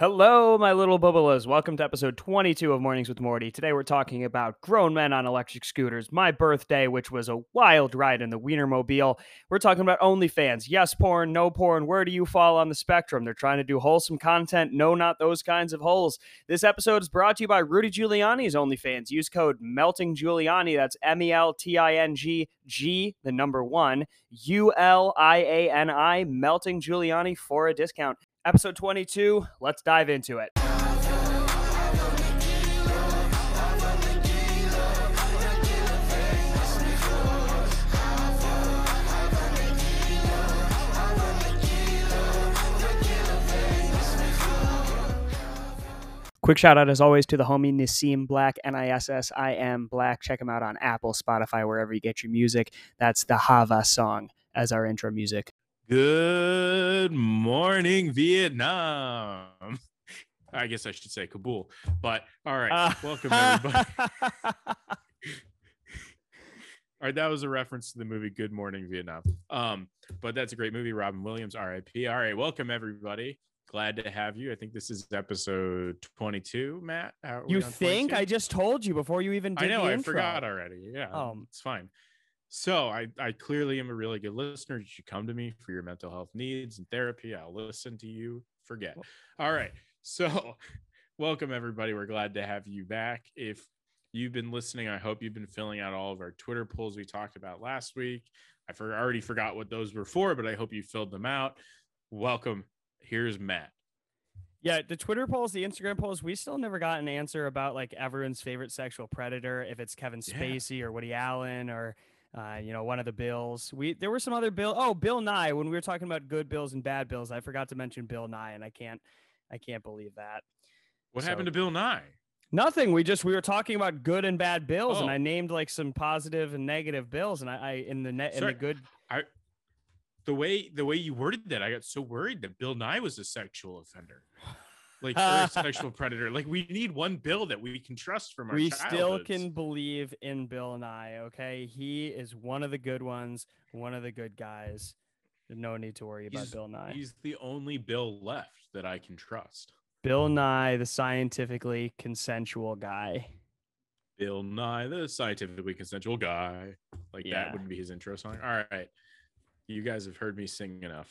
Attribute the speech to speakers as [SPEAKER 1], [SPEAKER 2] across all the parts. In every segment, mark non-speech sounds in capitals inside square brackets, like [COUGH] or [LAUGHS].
[SPEAKER 1] Hello, my little bubbalas. Welcome to episode 22 of Mornings with Morty. Today we're talking about grown men on electric scooters, my birthday, which was a wild ride in the Wienermobile. We're talking about OnlyFans, yes porn, no porn. Where do you fall on the spectrum? They're trying to do wholesome content. No, not those kinds of holes. This episode is brought to you by Rudy Giuliani's OnlyFans. Use code Melting Giuliani. That's M E L T I N G G, the number one, U L I A N I, Melting Giuliani for a discount episode 22. Let's dive into it. Quick shout out, as always, to the homie Nissim Black, N I S S I M Black. Check him out on Apple, Spotify, wherever you get your music. That's the Hava song as our intro music.
[SPEAKER 2] Good morning, Vietnam. [LAUGHS] I guess I should say Kabul, but all right. Uh, welcome, everybody. [LAUGHS] all right, that was a reference to the movie Good Morning Vietnam. Um, but that's a great movie. Robin Williams, RIP. All right, welcome everybody. Glad to have you. I think this is episode 22, Matt.
[SPEAKER 1] You think? I just told you before you even did I know, I
[SPEAKER 2] intro. forgot already. Yeah. Um, it's fine. So I, I clearly am a really good listener. You should come to me for your mental health needs and therapy. I'll listen to you. Forget. All right. [LAUGHS] So welcome everybody. We're glad to have you back. If you've been listening, I hope you've been filling out all of our Twitter polls we talked about last week. I for, already forgot what those were for, but I hope you filled them out. Welcome. Here's Matt.
[SPEAKER 1] Yeah, the Twitter polls, the Instagram polls, we still never got an answer about like everyone's favorite sexual predator, if it's Kevin Spacey yeah. or Woody Allen or uh, you know, one of the bills. We there were some other bill. Oh, Bill Nye. When we were talking about good bills and bad bills, I forgot to mention Bill Nye, and I can't, I can't believe that.
[SPEAKER 2] What so, happened to Bill Nye?
[SPEAKER 1] Nothing. We just we were talking about good and bad bills, oh. and I named like some positive and negative bills, and I, I in the net in the good.
[SPEAKER 2] I the way the way you worded that, I got so worried that Bill Nye was a sexual offender [LAUGHS] like or a sexual predator. Like we need one Bill that we can trust from our.
[SPEAKER 1] We still can believe in Bill Nye. Okay, he is one of the good ones, one of the good guys. No need to worry about Bill Nye.
[SPEAKER 2] He's the only Bill left that I can trust.
[SPEAKER 1] Bill Nye, the scientifically consensual guy.
[SPEAKER 2] Bill Nye, the scientifically consensual guy. Like yeah. that wouldn't be his intro song. All right. You guys have heard me sing enough.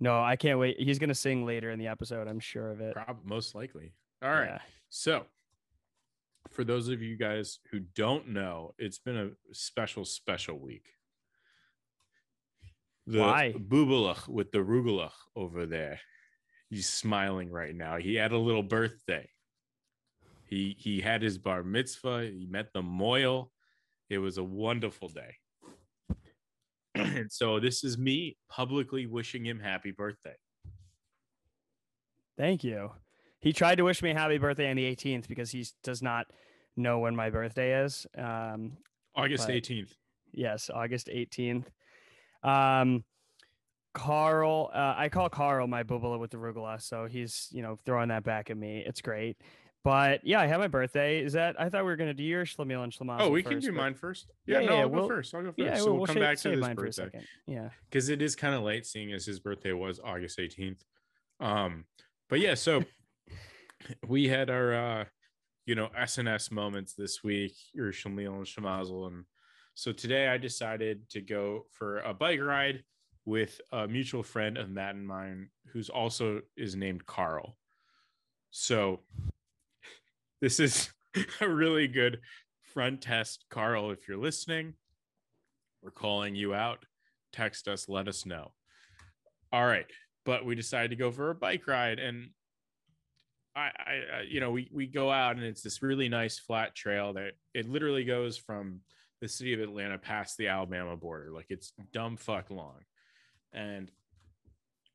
[SPEAKER 1] No, I can't wait. He's gonna sing later in the episode. I'm sure of it.
[SPEAKER 2] Probably, most likely. All right. Yeah. So, for those of you guys who don't know, it's been a special, special week. The
[SPEAKER 1] Why?
[SPEAKER 2] Boobalach with the Rugalach over there. He's smiling right now. He had a little birthday. He he had his bar mitzvah. He met the moil. It was a wonderful day. And [CLEARS THROAT] so this is me publicly wishing him happy birthday.
[SPEAKER 1] Thank you. He tried to wish me happy birthday on the 18th because he does not know when my birthday is. Um,
[SPEAKER 2] August 18th.
[SPEAKER 1] Yes, August 18th. Um, Carl, uh, I call Carl my bubble with the rugula, so he's you know throwing that back at me. It's great. But yeah, I have my birthday. Is that I thought we were gonna do your Schlemiel and Schlemazel.
[SPEAKER 2] Oh, we
[SPEAKER 1] first,
[SPEAKER 2] can do but... mine first. Yeah, yeah no, yeah, I'll we'll, go first. I'll go first. Yeah, so we'll, we'll come back to this birthday.
[SPEAKER 1] Yeah,
[SPEAKER 2] because it is kind of late, seeing as his birthday was August 18th. Um, but yeah, so [LAUGHS] we had our uh, you know SNS moments this week, your Schlemiel and Schlemazel, and so today I decided to go for a bike ride with a mutual friend of Matt and mine, who's also is named Carl. So this is [LAUGHS] a really good front test. Carl, if you're listening, we're calling you out. Text us, let us know. All right. But we decided to go for a bike ride. And I, I, you know, we, we go out and it's this really nice flat trail that it literally goes from the city of Atlanta past the Alabama border. Like it's dumb fuck long. And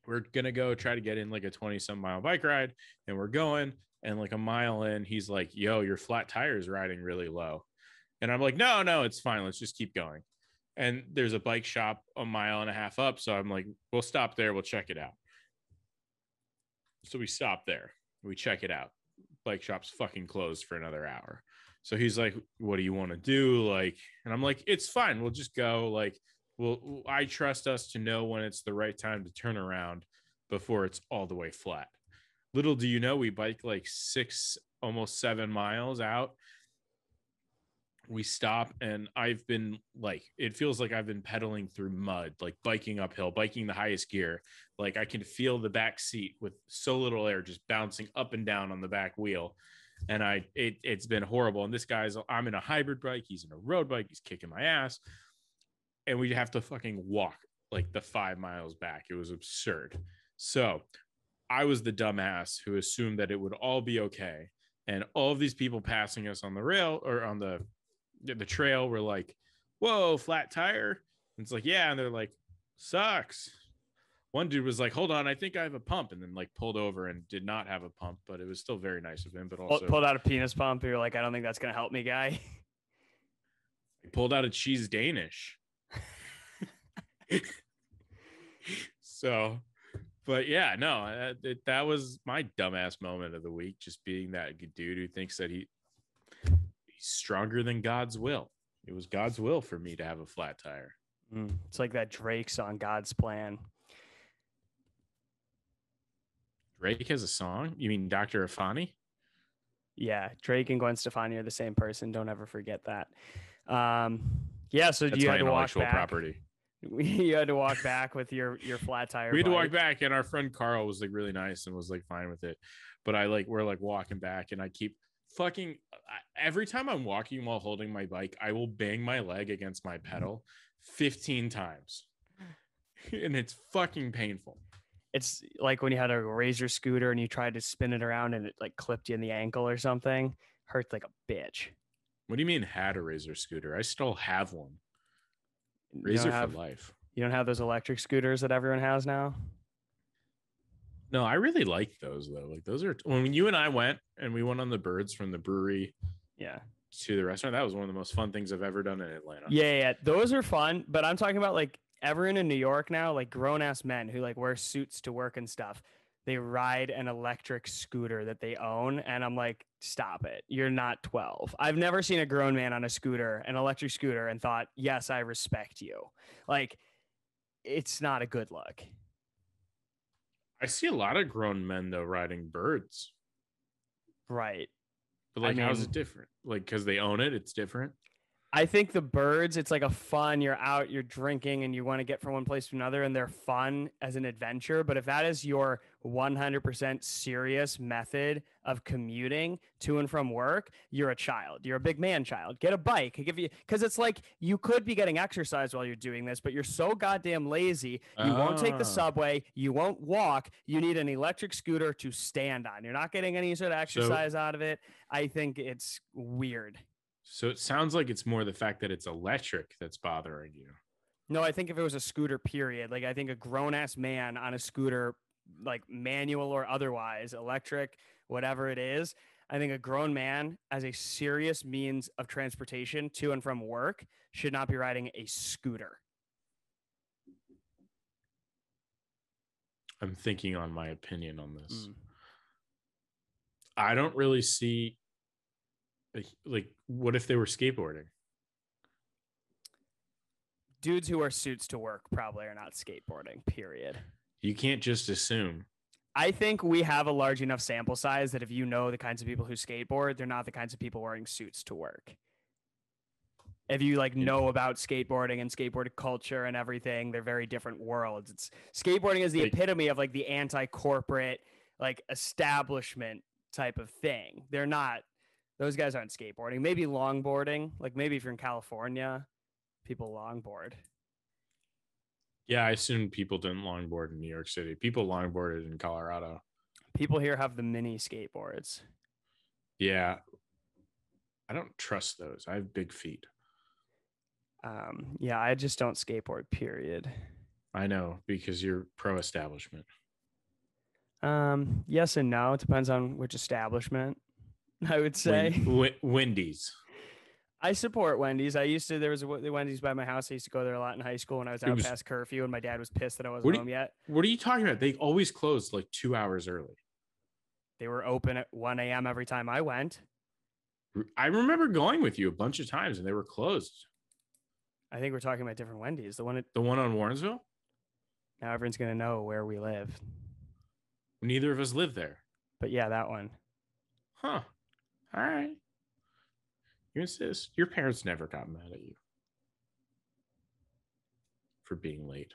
[SPEAKER 2] we're gonna go try to get in like a 20 some mile bike ride and we're going and like a mile in he's like yo your flat tire is riding really low. And i'm like no no it's fine. Let's just keep going. And there's a bike shop a mile and a half up so i'm like we'll stop there. We'll check it out. So we stop there. We check it out. Bike shop's fucking closed for another hour. So he's like what do you want to do? Like and i'm like it's fine. We'll just go. Like well i trust us to know when it's the right time to turn around before it's all the way flat little do you know, we bike like six, almost seven miles out. We stop, and I've been like, it feels like I've been pedaling through mud, like biking uphill, biking the highest gear. Like I can feel the back seat with so little air just bouncing up and down on the back wheel. And I, it, it's been horrible. And this guy's, I'm in a hybrid bike, he's in a road bike, he's kicking my ass. And we have to fucking walk like the five miles back. It was absurd. So I was the dumbass who assumed that it would all be okay. And all of these people passing us on the rail or on the the trail were like, whoa, flat tire. And it's like, yeah. And they're like, sucks. One dude was like, hold on, I think I have a pump. And then like pulled over and did not have a pump, but it was still very nice of him. But also
[SPEAKER 1] pulled out a penis pump. You're like, I don't think that's going to help me, guy.
[SPEAKER 2] He pulled out a cheese Danish. [LAUGHS] [LAUGHS] so but yeah, no, that, that was my dumbass moment of the week. Just being that dude who thinks that he he's stronger than God's will. It was God's will for me to have a flat tire.
[SPEAKER 1] Mm, it's like that Drake's on God's Plan.
[SPEAKER 2] Drake has a song. You mean Dr. Afani?
[SPEAKER 1] Yeah, Drake and Gwen Stefani are the same person. Don't ever forget that. Um, yeah, so
[SPEAKER 2] That's
[SPEAKER 1] you had to walk
[SPEAKER 2] intellectual
[SPEAKER 1] back.
[SPEAKER 2] property. [LAUGHS]
[SPEAKER 1] you had to walk back with your your flat tire.
[SPEAKER 2] we had to walk back and our friend carl was like really nice and was like fine with it but i like we're like walking back and i keep fucking every time i'm walking while holding my bike i will bang my leg against my pedal 15 times [LAUGHS] and it's fucking painful
[SPEAKER 1] It's like when you had a razor scooter and you tried to spin it around and it like clipped you in the ankle or something. Hurts like a bitch.
[SPEAKER 2] what do you mean had a razor scooter i still have one razor
[SPEAKER 1] have
[SPEAKER 2] for life
[SPEAKER 1] you don't have those electric scooters that everyone has now.
[SPEAKER 2] no i really like those though like those are when you and i went and we went on the birds from the brewery
[SPEAKER 1] Yeah.
[SPEAKER 2] to the restaurant that was one of the most fun things i've ever done in atlanta
[SPEAKER 1] Yeah, yeah, yeah. Those are fun, but I'm talking about like everyone in New York now, like grown ass men who like wear suits to work and stuff. They ride an electric scooter that they own, and I'm like, stop it. You're not 12. I've never seen a grown man on a scooter, an electric scooter, and thought, yes, I respect you. Like, it's not a good look.
[SPEAKER 2] i see a lot of grown men though riding birds
[SPEAKER 1] Right.
[SPEAKER 2] But
[SPEAKER 1] I
[SPEAKER 2] like, how's it different? Like, because they own it, it's different.
[SPEAKER 1] I think the birds, it's like a fun, you're out, you're drinking, and you want to get from one place to another, and they're fun as an adventure. But if that is your 100% serious method of commuting to and from work, you're a child. You're a big man child. Get a bike. Give you because it's like you could be getting exercise while you're doing this, but you're so goddamn lazy. You won't take the
[SPEAKER 2] Ah.
[SPEAKER 1] subway. You won't walk. You need an electric scooter to stand on. You're not getting any sort of exercise out of it. I think it's weird.
[SPEAKER 2] So it sounds like it's more the fact that it's electric that's bothering you.
[SPEAKER 1] No, I think if it was a scooter, period, like I think a grown ass man on a scooter, like manual or otherwise, electric, whatever it is, I think a grown man as a serious means of transportation to and from work should not be riding a scooter.
[SPEAKER 2] I'm thinking on my opinion on this.
[SPEAKER 1] Mm.
[SPEAKER 2] I don't really see, like, what if they were skateboarding?
[SPEAKER 1] Dudes who wear suits to work probably are not skateboarding, period.
[SPEAKER 2] You can't just assume.
[SPEAKER 1] I think we have a large enough sample size that if you know the kinds of people who skateboard, they're not the kinds of people wearing suits to work. If you like know about skateboarding and skateboard culture and everything, they're very different worlds. It's skateboarding is the
[SPEAKER 2] Like-
[SPEAKER 1] epitome of like the anti-corporate like establishment type of thing. They're not those guys aren't skateboarding. Maybe longboarding, like maybe if you're in California, people longboard.
[SPEAKER 2] Yeah, I assume people didn't longboard in New York City. People longboarded in Colorado.
[SPEAKER 1] People here have the mini skateboards.
[SPEAKER 2] Yeah. I don't trust those. I have big feet.
[SPEAKER 1] Um, yeah, I just don't skateboard, period.
[SPEAKER 2] I know because you're pro establishment.
[SPEAKER 1] Um, yes and no. It depends on which establishment. [LAUGHS] I would say
[SPEAKER 2] Wen- Wendy's.
[SPEAKER 1] I support Wendy's. I used to. There was a Wen- Wendy's by my house. I used to go there a lot in high school when I was out
[SPEAKER 2] was-
[SPEAKER 1] past curfew, and my dad was pissed that I wasn't
[SPEAKER 2] What
[SPEAKER 1] home yet.
[SPEAKER 2] What are you talking about? They always closed like two hours early.
[SPEAKER 1] They were open at 1 a.m. every time I went.
[SPEAKER 2] I remember going with you a bunch of times and they were closed.
[SPEAKER 1] I think we're talking about different Wendy's. The one at,
[SPEAKER 2] The one on Warrensville?
[SPEAKER 1] now everyone's gonna know where we live.
[SPEAKER 2] Neither of us live there.
[SPEAKER 1] but yeah, that one.
[SPEAKER 2] Huh. All right. You insist. Your parents never got mad at you for being late.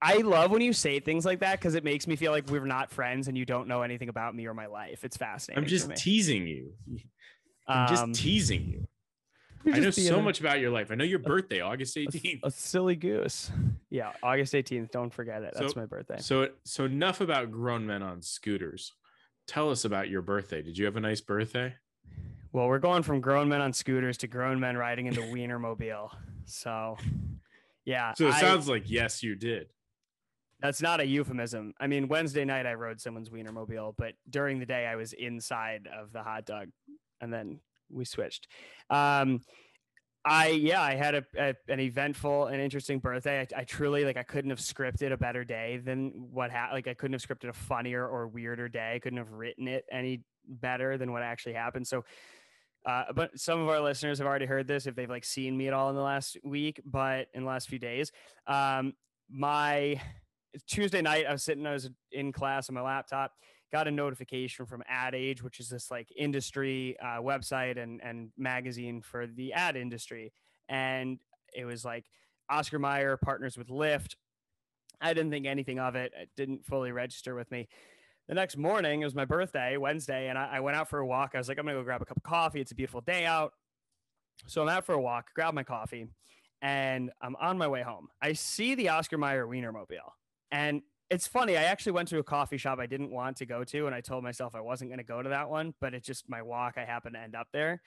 [SPEAKER 1] I love when you say things like that because it makes me feel like we're not friends and you don't know anything about me or my life. It's fascinating.
[SPEAKER 2] I'm just teasing you. I'm
[SPEAKER 1] Um,
[SPEAKER 2] just teasing you. I know so
[SPEAKER 1] a-
[SPEAKER 2] much about your life. I know your birthday, August
[SPEAKER 1] a, s-
[SPEAKER 2] 18th.
[SPEAKER 1] a silly goose. Yeah, August 18th. Don't forget it. That's
[SPEAKER 2] So-
[SPEAKER 1] my birthday.
[SPEAKER 2] So so enough about grown men on scooters. Tell us about your birthday. Did you have a nice birthday?
[SPEAKER 1] Well, we're going from grown men on scooters to grown men riding in the Wienermobile. So, yeah.
[SPEAKER 2] So it
[SPEAKER 1] I-
[SPEAKER 2] sounds like yes, you did.
[SPEAKER 1] That's not a euphemism. I mean, Wednesday night I rode someone's Wienermobile, but during the day I was inside of the hot dog, and then we switched. Um, I yeah, I had a, a an eventful and interesting birthday. I, I truly like I couldn't have scripted a better day than what happened. Like I couldn't have scripted a funnier or weirder day. I couldn't have written it any better than what actually happened. So. Uh, but some of our listeners have already heard this if they've like seen me at all in the last week, but in the last few days, um, my Tuesday night, I was sitting, I was in class on my laptop, got a notification from Ad Age, which is this like industry uh, website and, and magazine for the ad industry. And it was like Oscar Mayer partners with Lyft. I didn't think anything of it. It didn't fully register with me. The next morning, it was my birthday, Wednesday, and I, I went out for a walk. I was like, I'm gonna go grab a cup of coffee. It's a beautiful day out. So I'm out for a walk, grab my coffee, and I'm on my way home. I see the Oscar Mayer Wienermobile. And it's funny, I actually went to a coffee shop I didn't want to go to, and I told myself I wasn't going to go to that one, but it's just my walk. I happened to end up there.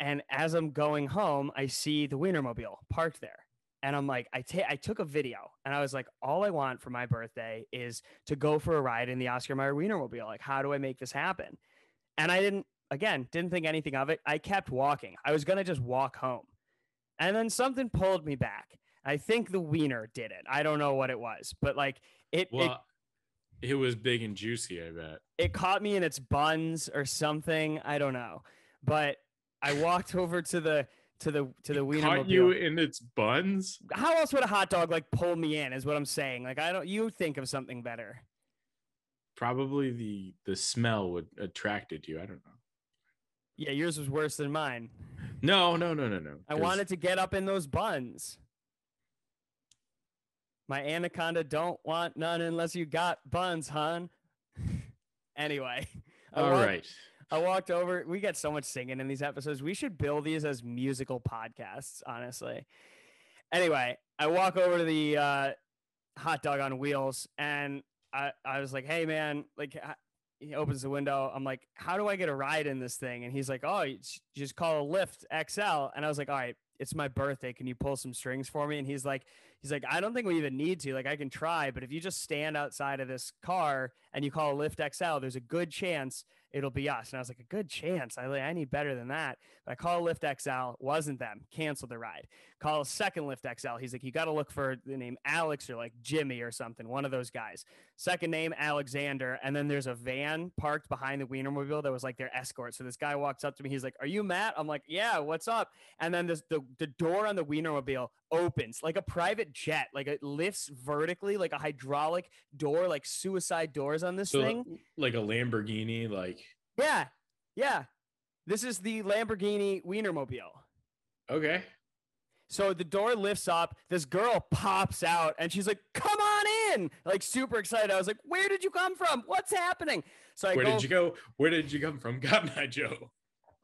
[SPEAKER 1] And as I'm going home, I see the Wienermobile parked there. And I'm like, I I took a video and I was like, all I want for my birthday is to go for a ride in the Oscar Mayer Wienermobile. Like, how do I make this happen? And I didn't, again, didn't think anything of it. I kept walking. I was going to just walk home. And then something pulled me back. I think the wiener did it. I don't know what it was, but like it, it
[SPEAKER 2] Well, it, was big and juicy, I bet.
[SPEAKER 1] it caught me in its buns or something. I don't know. But I walked over to the to the to the wiener.
[SPEAKER 2] Caught you in its buns?
[SPEAKER 1] How else would a hot dog like pull me in? Is what I'm saying. Like I don't. You think of something better.
[SPEAKER 2] Probably the the smell would attracted you. I don't know.
[SPEAKER 1] Yeah, yours was worse than mine.
[SPEAKER 2] No, no, no, no, no.
[SPEAKER 1] I wanted to get up in those buns. My anaconda don't want none unless you got buns, hun. [LAUGHS] anyway, I
[SPEAKER 2] All
[SPEAKER 1] walked-
[SPEAKER 2] right.
[SPEAKER 1] I walked over. We get so much singing in these episodes. We should bill these as musical podcasts, honestly. Anyway, I walk over to the uh, hot dog on wheels and I, I was like, hey, man, like, he opens the window. I'm like, how do I get a ride in this thing? And he's like, oh, you just call a Lyft XL. And I was like, all right, it's my birthday. Can you pull some strings for me? And he's like, he's like, I don't think we even need to. Like, I can try, but if you just stand outside of this car and you call a Lyft XL, there's a good chance it'll be us. And I was like, a good chance. I I need better than that. But I call Lyft XL, wasn't them. Canceled the ride. Call a second Lyft XL. He's like, you got to look for the name Alex or like Jimmy or something. One of those guys. Second name Alexander. And then there's a van parked behind the Wienermobile that was like their escort. So this guy walks up to me. He's like, "Are you Matt?" I'm like, "Yeah, what's up?" And then this the the door on the Wienermobile opens like a private jet. Like it lifts vertically like a hydraulic door, like suicide doors on this
[SPEAKER 2] So,
[SPEAKER 1] thing.
[SPEAKER 2] like a Lamborghini, like
[SPEAKER 1] Yeah. Yeah. This is the Lamborghini Wienermobile.
[SPEAKER 2] okay.
[SPEAKER 1] So the door lifts up. This girl pops out and she's like, "Come on in!" Like super excited. I was like, "Where did you come from? What's happening?" So I
[SPEAKER 2] Where
[SPEAKER 1] go.
[SPEAKER 2] did you go? Where did you come from? [LAUGHS] God, my Joe.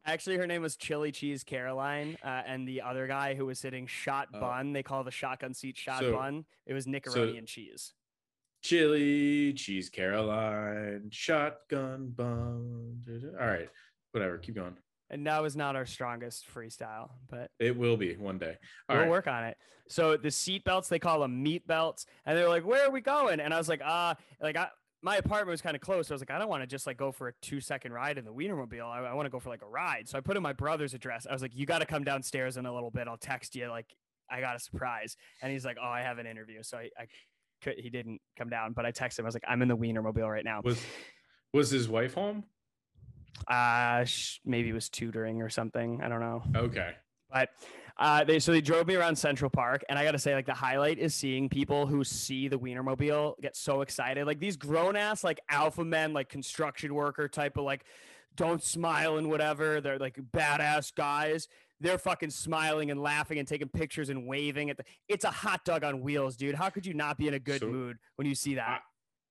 [SPEAKER 1] Actually, her name was Chili Cheese Caroline, uh, and the other guy who was sitting Shot
[SPEAKER 2] Oh.
[SPEAKER 1] Bun. They call the shotgun seat Shot
[SPEAKER 2] So-
[SPEAKER 1] Bun. It was Nickelodeon cheese.
[SPEAKER 2] Chili, cheese, Caroline, shotgun bun. All right, whatever. Keep going.
[SPEAKER 1] And that was not our strongest freestyle, but
[SPEAKER 2] It will be one day. All
[SPEAKER 1] we'll
[SPEAKER 2] right.
[SPEAKER 1] work on it. So the seat belts, they call them meat belts, and they're like, "Where are we going?" And I was like, "Ah, like I." My apartment was kind of close. So I was like, I don't want to just like go for a two second ride in the Wienermobile. I, I want to go for like a ride. So I put in my brother's address. I was like, you got to come downstairs in a little bit. I'll text you. Like, I got a surprise. And he's like, oh, I have an interview. So I, I could, he didn't come down, but I texted him. I was like, I'm in the Wienermobile right now.
[SPEAKER 2] Was was his wife home?
[SPEAKER 1] Uh, sh- maybe it was tutoring or something. I don't know.
[SPEAKER 2] Okay.
[SPEAKER 1] But uh, they so they drove me around Central Park, and I got to say, like the highlight is seeing people who see the Wienermobile get so excited, like these grown ass like alpha men, like construction worker type of like don't smile and whatever. They're like badass guys. They're fucking smiling and laughing and taking pictures and waving at the. It's a hot dog on wheels, dude. How could you not be in a good
[SPEAKER 2] So,
[SPEAKER 1] mood when you see that?
[SPEAKER 2] I-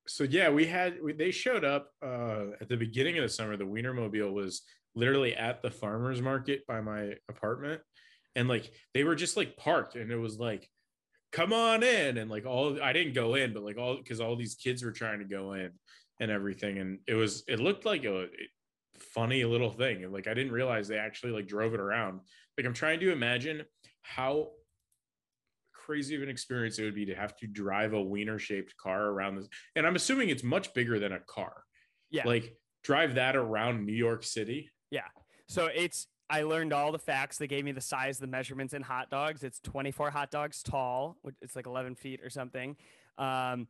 [SPEAKER 2] so yeah, we had we, they showed up uh, at the beginning of the summer. The Wienermobile was literally at the farmers market by my apartment, and like they were just like parked, and it was like, "Come on in!" And like all I didn't go in, but like all because all these kids were trying to go in and everything, and it was it looked like a funny little thing, and like I didn't realize they actually like drove it around. Like I'm trying to imagine how crazy of an experience it would be to have to drive a wiener shaped car around this and i'm assuming it's much bigger than a car
[SPEAKER 1] yeah.
[SPEAKER 2] like drive that around new york city Yeah.
[SPEAKER 1] So it's I learned all the facts. They gave me the size, the measurements in hot dogs. It's 24 hot dogs tall. It's like 11 feet or something. Um,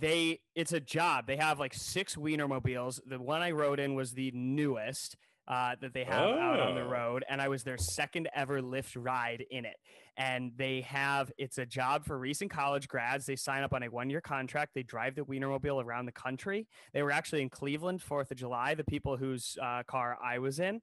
[SPEAKER 1] they it's a job. They have like six Wienermobiles. The one I rode in was the newest uh, that they have out on the
[SPEAKER 2] Oh.
[SPEAKER 1] road, and I was their second ever Lyft ride in it. And they have it's a job for recent college grads. They sign up on a one year contract. They drive the Wienermobile around the country. They were actually in Cleveland, Fourth of July. The people whose uh, car I was in,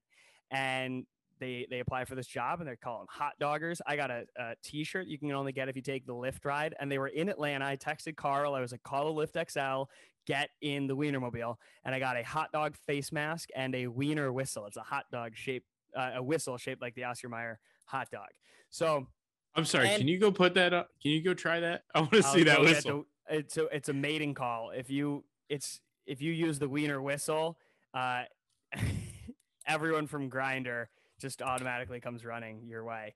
[SPEAKER 1] and they they apply for this job and they're calling hot doggers. I got a, a t-shirt you can only get if you take the Lyft ride. And they were in Atlanta. I texted Carl. I was like, call a Lyft XL, get in the Wienermobile, and I got a hot dog face mask and a Wiener whistle. It's a hot dog shape, uh, a whistle shaped like the Oscar Mayer hot dog. So
[SPEAKER 2] i'm sorry
[SPEAKER 1] And-
[SPEAKER 2] can you go put that up can you go try that [LAUGHS] i want to see that whistle
[SPEAKER 1] the- it's a it's a mating call. If you it's if you use the wiener whistle, uh, [LAUGHS] everyone from Grindr just automatically comes running your way,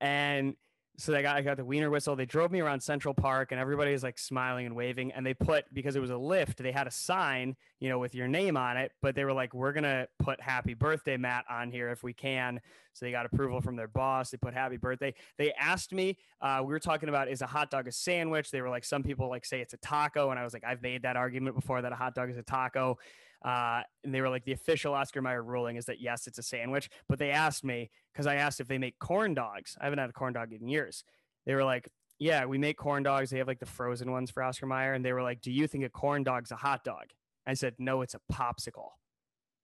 [SPEAKER 1] and so they got I got the wiener whistle. They drove me around Central Park, and everybody was like smiling and waving. And they put because it was a Lyft, they had a sign, you know, with your name on it. But they were like, "We're gonna put Happy Birthday, Matt, on here if we can." So they got approval from their boss. They put Happy Birthday. They asked me. Uh, we were talking about is a hot dog a sandwich? They were like, some people like say it's a taco, and I was like, I've made that argument before that a hot dog is a taco. Uh, and they were like, the official Oscar Mayer ruling is that yes, it's a sandwich. But they asked me because I asked if they make corn dogs. I haven't had a corn dog in years. They were like, yeah, we make corn dogs. They have like the frozen ones for Oscar Mayer. And they were like, do you think a corn dog's a hot dog? I said, no, it's a popsicle.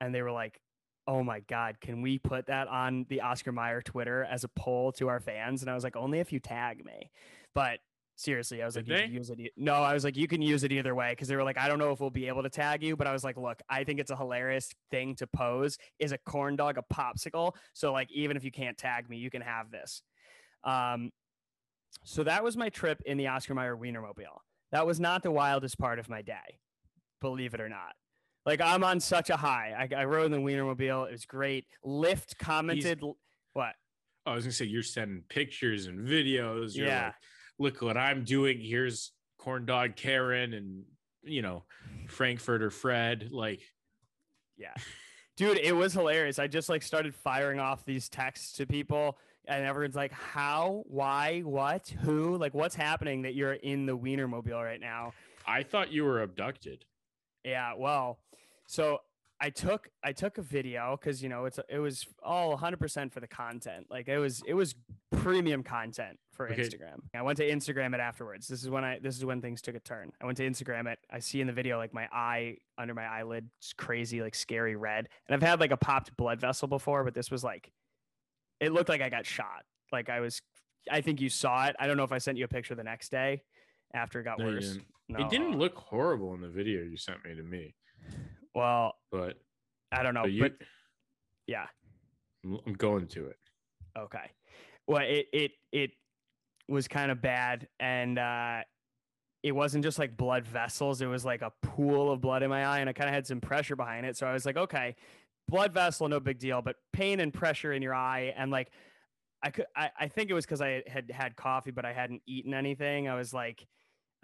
[SPEAKER 1] And they were like, oh my God, can we put that on the Oscar Mayer Twitter as a poll to our fans? And I was like, only if you tag me. But seriously, I was
[SPEAKER 2] Did
[SPEAKER 1] like, you can use it. e- No, I was like, you can use it either way. Cause they were like, I don't know if we'll be able to tag you, but I was like, look, I think it's a hilarious thing to pose. Is a corn dog a popsicle? So like, even if you can't tag me, you can have this. Um, so that was my trip in the Oscar Mayer Wienermobile. That was not the wildest part of my day, believe it or not. Like I'm on such a high. I, I rode in the Wienermobile. It was great. Lyft commented, what?
[SPEAKER 2] Oh, I was gonna say you're sending pictures and videos you're
[SPEAKER 1] Yeah.
[SPEAKER 2] like, look what i'm doing here's corn dog karen and you know frankfurter fred like
[SPEAKER 1] Yeah. Dude, it was hilarious. I just like started firing off these texts to people and everyone's like, "How? Why? What? Who? Like what's happening that you're in the Wienermobile right now?"
[SPEAKER 2] i thought you were abducted
[SPEAKER 1] Yeah, well, so I took I took a video cuz you know, it's it was all 100% for the content. Like it was it was premium content for
[SPEAKER 2] Okay.
[SPEAKER 1] Instagram. I went to Instagram it afterwards. This is when I this is when things took a turn. I went to Instagram it. I see in the video like my eye under my eyelid is crazy like scary red. And I've had like a popped blood vessel before, but this was like it looked like I got shot. Like I was I think you saw it. I don't know if I sent you a picture the next day after it got
[SPEAKER 2] No,
[SPEAKER 1] worse.
[SPEAKER 2] didn't.
[SPEAKER 1] No.
[SPEAKER 2] it didn't look horrible in the video you sent me to me
[SPEAKER 1] well,
[SPEAKER 2] but,
[SPEAKER 1] I don't know,
[SPEAKER 2] but you
[SPEAKER 1] but yeah.
[SPEAKER 2] I'm- going to it
[SPEAKER 1] Okay. Well, it it it was kind of bad, and uh, it wasn't just like blood vessels; it was like a pool of blood in my eye, and I kind of had some pressure behind it. So I was like, okay, blood vessel, no big deal, but pain and pressure in your eye, and like I could, I, I think it was because I had had coffee, but I hadn't eaten anything. I was like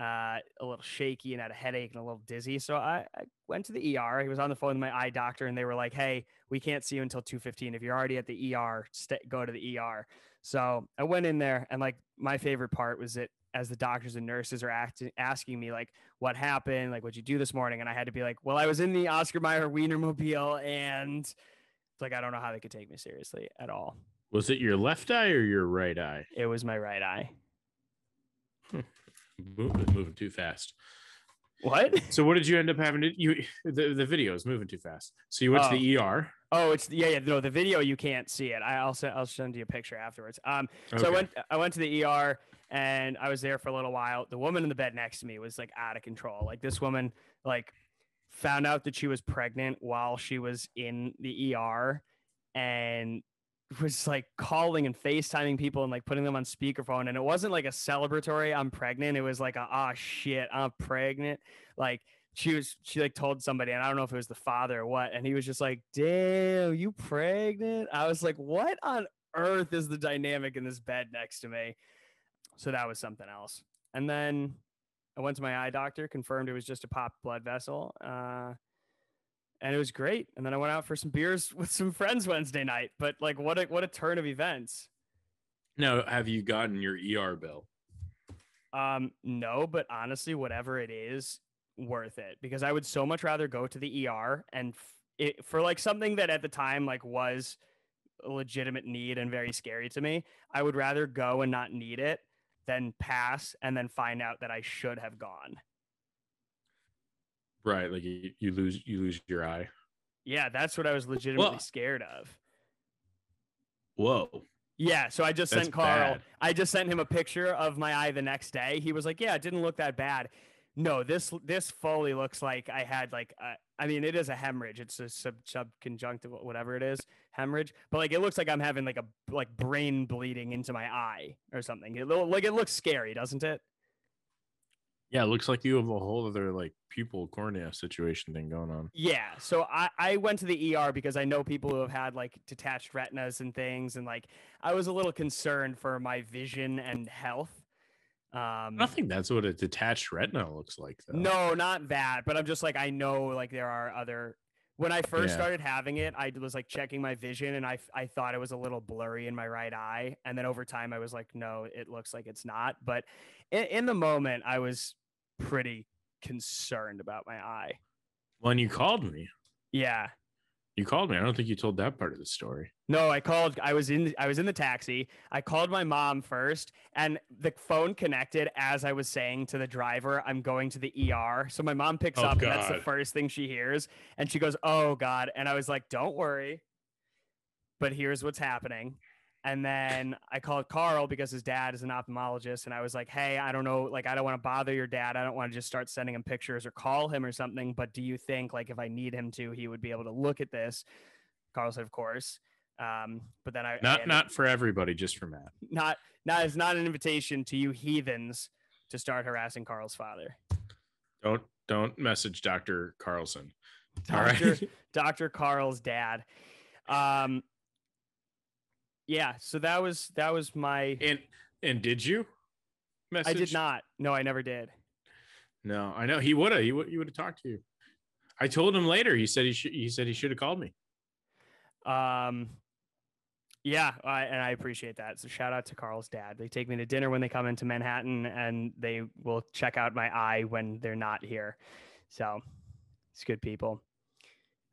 [SPEAKER 1] uh, a little shaky and had a headache and a little dizzy. So I, I went to the ER. He was on the phone with my eye doctor, and they were like, "Hey, we can't see you until 2:15. If you're already at the ER, go to the ER." So I went in there, and like my favorite part was that as the doctors and nurses are acting, asking me like, "What happened? Like, what'd you do this morning?" And I had to be like, "Well, I was in the Oscar Mayer Wienermobile, and it's like I don't know how they could take me seriously at all."
[SPEAKER 2] Was it your left eye or your right eye?
[SPEAKER 1] It was my right eye.
[SPEAKER 2] Moving, moving too fast.
[SPEAKER 1] What?
[SPEAKER 2] So what did you end up having to you the, the video is moving too fast. So you went to the ER.
[SPEAKER 1] Oh, it's yeah, yeah. No, the video you can't see it. I, I'll send I'll send you a picture afterwards. Um, so I went I went to the ER and I was there for a little while. The woman in the bed next to me was like out of control. Like this woman like found out that she was pregnant while she was in the ER and was like calling and FaceTiming people and like putting them on speakerphone. And it wasn't like a celebratory I'm pregnant. It was like ah shit, I'm pregnant. Like she was she like told somebody and i don't know if it was the father or what and he was just like damn you pregnant i was like what on earth is the dynamic in this bed next to me so that was something else and then i went to my eye doctor confirmed it was just a popped blood vessel uh, and it was great and then i went out for some beers [LAUGHS] with some friends wednesday night but like what a what a turn of events
[SPEAKER 2] Now, have you gotten your ER bill?
[SPEAKER 1] Um, no, but honestly, whatever it is, worth it because I would so much rather go to the ER and f- it for like something that at the time like was a legitimate need and very scary to me. I would rather go and not need it than pass and then find out that I should have gone.
[SPEAKER 2] Right, like you, you lose you lose your eye.
[SPEAKER 1] Yeah, that's what I was legitimately
[SPEAKER 2] Well-
[SPEAKER 1] scared of.
[SPEAKER 2] Whoa.
[SPEAKER 1] Yeah, so I just
[SPEAKER 2] That's
[SPEAKER 1] sent Carl.
[SPEAKER 2] bad.
[SPEAKER 1] I just sent him a picture of my eye the next day. He was like, "Yeah, it didn't look that bad." No, this this fully looks like I had like a, I mean, it is a hemorrhage. It's a sub subconjunctival, whatever it is, hemorrhage. But like, it looks like I'm having like a like brain bleeding into my eye or something. It like it looks scary, doesn't it?
[SPEAKER 2] Yeah, it looks like you have a whole other like pupil cornea situation thing going on.
[SPEAKER 1] Yeah. So I, I went to the ER because I know people who have had like detached retinas and things. And like I was a little concerned for my vision and health. Um,
[SPEAKER 2] I think that's what a detached retina looks like, though.
[SPEAKER 1] no, not that. But I'm just like, I know like there are other. When I first
[SPEAKER 2] Yeah.
[SPEAKER 1] started having it, I was like checking my vision and I, I thought it was a little blurry in my right eye. And then over time, I was like, no, it looks like it's not. But in, in the moment, I was pretty concerned about my eye.
[SPEAKER 2] When you called me,
[SPEAKER 1] Yeah.
[SPEAKER 2] You called me. I don't think you told that part of the story.
[SPEAKER 1] No, I called. I was in. I was in the taxi. I called my mom first, and the phone connected as I was saying to the driver, "I'm going to the ER." So my mom picks
[SPEAKER 2] Oh,
[SPEAKER 1] up, and that's the first thing she hears, and she goes, "Oh God!" And I was like, "Don't worry, but here's what's happening." And then I called Carl because his dad is an ophthalmologist, and I was like, "Hey, I don't know, like, I don't want to bother your dad. I don't want to just start sending him pictures or call him or something. But do you think, like, if I need him to, he would be able to look at this?" Carl said, "Of course." Um, but then I I
[SPEAKER 2] Not
[SPEAKER 1] ended-
[SPEAKER 2] not for everybody, just for Matt. [LAUGHS]
[SPEAKER 1] not not it's not an invitation to you heathens to start harassing Carl's father.
[SPEAKER 2] Don't don't message Dr. Carlson. All right.
[SPEAKER 1] Doctor [LAUGHS] Dr. Carl's dad. Um yeah, so that was that was my
[SPEAKER 2] and and did you message?
[SPEAKER 1] I did not. No, I never did.
[SPEAKER 2] No, I know he would have. He would. He would have talked to you. I told him later. He said he should. He said he should have called me.
[SPEAKER 1] Um yeah, I, and I appreciate that. So shout out to Carl's dad. They take me to dinner when they come into Manhattan, and they will check out my eye when they're not here. So it's good people.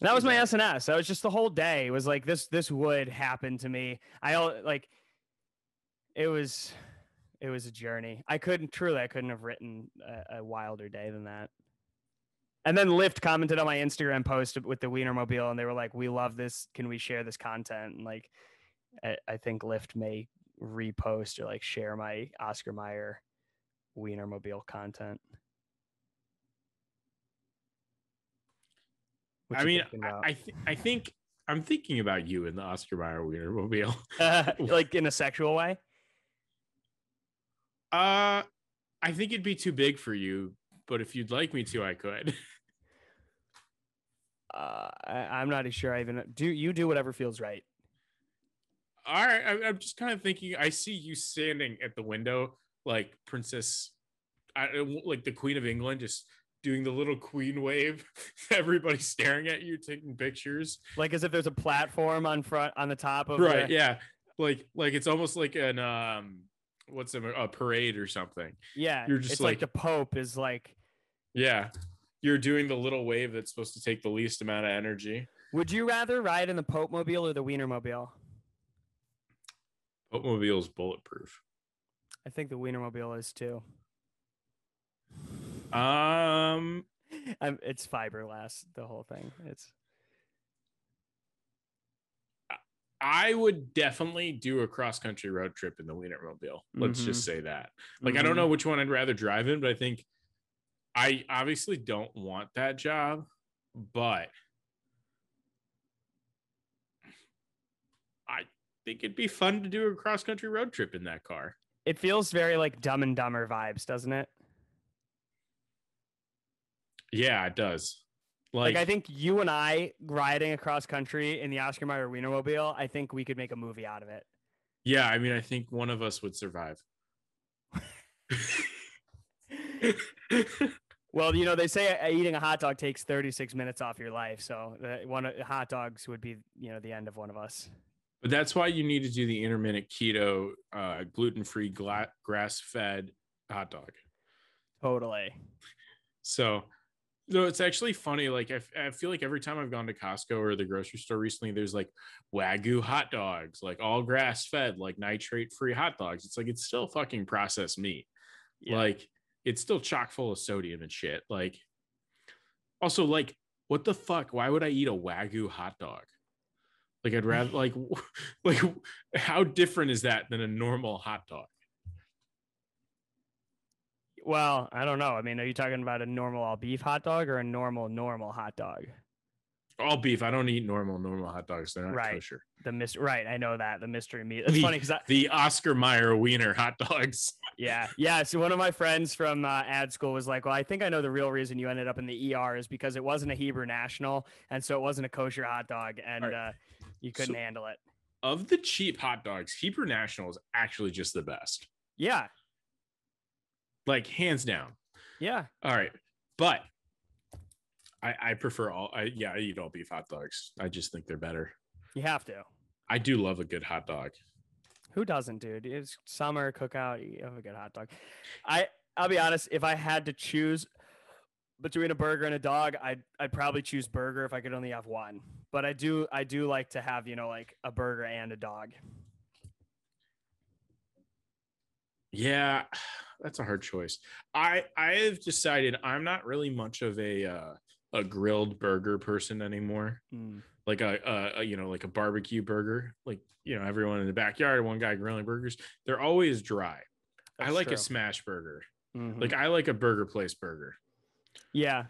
[SPEAKER 1] That was my SNS. That was just the whole day. It was like this. This would happen to me. I like. It was, it was a journey. I couldn't truly. I couldn't have written a, a wilder day than that. And then Lyft commented on my Instagram post with the Wienermobile, and they were like, "We love this. Can we share this content?" And like, I, I think Lyft may repost or like share my Oscar Mayer Wienermobile content. What
[SPEAKER 2] I mean, I? I, th- I think I'm thinking about you in the Oscar Mayer Wienermobile. [LAUGHS] [LAUGHS]
[SPEAKER 1] like in a sexual way.
[SPEAKER 2] Uh, I think it'd be too big for you, but if you'd like me to, I could. [LAUGHS]
[SPEAKER 1] Uh, I, I'm not sure. I even do. You do whatever feels right.
[SPEAKER 2] All right, I, I'm just kind of thinking. I see you standing at the window, like Princess, I, like the Queen of England, just doing the little Queen wave. [LAUGHS] Everybody staring at you, taking pictures.
[SPEAKER 1] Like as if there's a platform on front on the top of
[SPEAKER 2] Right?
[SPEAKER 1] the-
[SPEAKER 2] Yeah. Like, like it's almost like an um, what's a, a parade or something.
[SPEAKER 1] yeah.
[SPEAKER 2] You're just
[SPEAKER 1] it's like,
[SPEAKER 2] like-
[SPEAKER 1] the Pope is like.
[SPEAKER 2] Yeah. You're doing the little wave that's supposed to take the least amount of energy.
[SPEAKER 1] Would you rather ride in the Pope mobile or the wiener
[SPEAKER 2] mobile pope mobile is bulletproof.
[SPEAKER 1] I think the wiener mobile is too.
[SPEAKER 2] Um,
[SPEAKER 1] I'm, it's fiberglass, the whole thing. It's
[SPEAKER 2] I would definitely do a cross country road trip in the Wienermobile. Let's
[SPEAKER 1] Mhm.
[SPEAKER 2] just say that. Like, I don't know which one I'd rather drive in, but I think I obviously don't want that job, but I think it'd be fun to do a cross country road trip in that car.
[SPEAKER 1] It feels very like Dumb and Dumber vibes, doesn't it?
[SPEAKER 2] Yeah, it does.
[SPEAKER 1] Like,
[SPEAKER 2] Like,
[SPEAKER 1] I think you and I riding across country in the Oscar Mayer Wienermobile, I think we could make a movie out of it.
[SPEAKER 2] yeah, I mean, I think one of us would survive. [LAUGHS]
[SPEAKER 1] Well, you know, they say eating a hot dog takes 36 minutes off your life, so one of hot dogs would be, you know, the end of one of us.
[SPEAKER 2] But that's why you need to do the intermittent keto, uh, gluten free, gla- grass fed hot dog.
[SPEAKER 1] Totally.
[SPEAKER 2] So, no, it's actually funny. Like, I, I feel like every time I've gone to Costco or the grocery store recently, there's like Wagyu hot dogs, like all grass fed, like nitrate free hot dogs. It's like, it's still fucking processed meat.
[SPEAKER 1] Yeah.
[SPEAKER 2] Like, it's still chock full of sodium and shit. Like, also, like, what the fuck? Why would I eat a Wagyu hot dog? Like, I'd rather, like, [LAUGHS] like, how different is that than a normal hot dog?
[SPEAKER 1] Well, I don't know. I mean, are you talking about a normal all beef hot dog or a normal normal hot dog?
[SPEAKER 2] All beef. I don't eat normal, normal hot dogs. They're not
[SPEAKER 1] Right.
[SPEAKER 2] kosher.
[SPEAKER 1] The mis right, I know that the mystery meat. It's
[SPEAKER 2] The-
[SPEAKER 1] funny because
[SPEAKER 2] The Oscar Mayer Wiener hot dogs. [LAUGHS]
[SPEAKER 1] yeah, yeah. So one of my friends from uh, ad school was like, "Well, I think I know the real reason you ended up in the ER is because it wasn't a Hebrew national, and so it wasn't a kosher hot dog, and
[SPEAKER 2] All
[SPEAKER 1] uh, you couldn't
[SPEAKER 2] So-
[SPEAKER 1] handle it."
[SPEAKER 2] Of the cheap hot dogs, Hebrew National is actually just the best.
[SPEAKER 1] Yeah,
[SPEAKER 2] Like, hands down.
[SPEAKER 1] yeah.
[SPEAKER 2] All right. But I, I prefer all, I, yeah, I eat all beef hot dogs. I just think they're better.
[SPEAKER 1] You have to.
[SPEAKER 2] I do love a good hot dog.
[SPEAKER 1] Who doesn't, dude? It's summer cookout. You have a good hot dog. I I'll be honest. If I had to choose between a burger and a dog, I'd I'd probably choose burger if I could only have one. But I do I do like to have you know like a burger and a dog.
[SPEAKER 2] Yeah, [SIGHS] that's a hard choice. I I've decided I'm not really much of a uh, a grilled burger person anymore.
[SPEAKER 1] Mm.
[SPEAKER 2] Like a, a, a you know like a barbecue burger. Like you know everyone in the backyard, one guy grilling burgers. They're always dry. I like
[SPEAKER 1] true.
[SPEAKER 2] a smash burger.
[SPEAKER 1] Mhm.
[SPEAKER 2] Like I like a burger place burger.
[SPEAKER 1] yeah,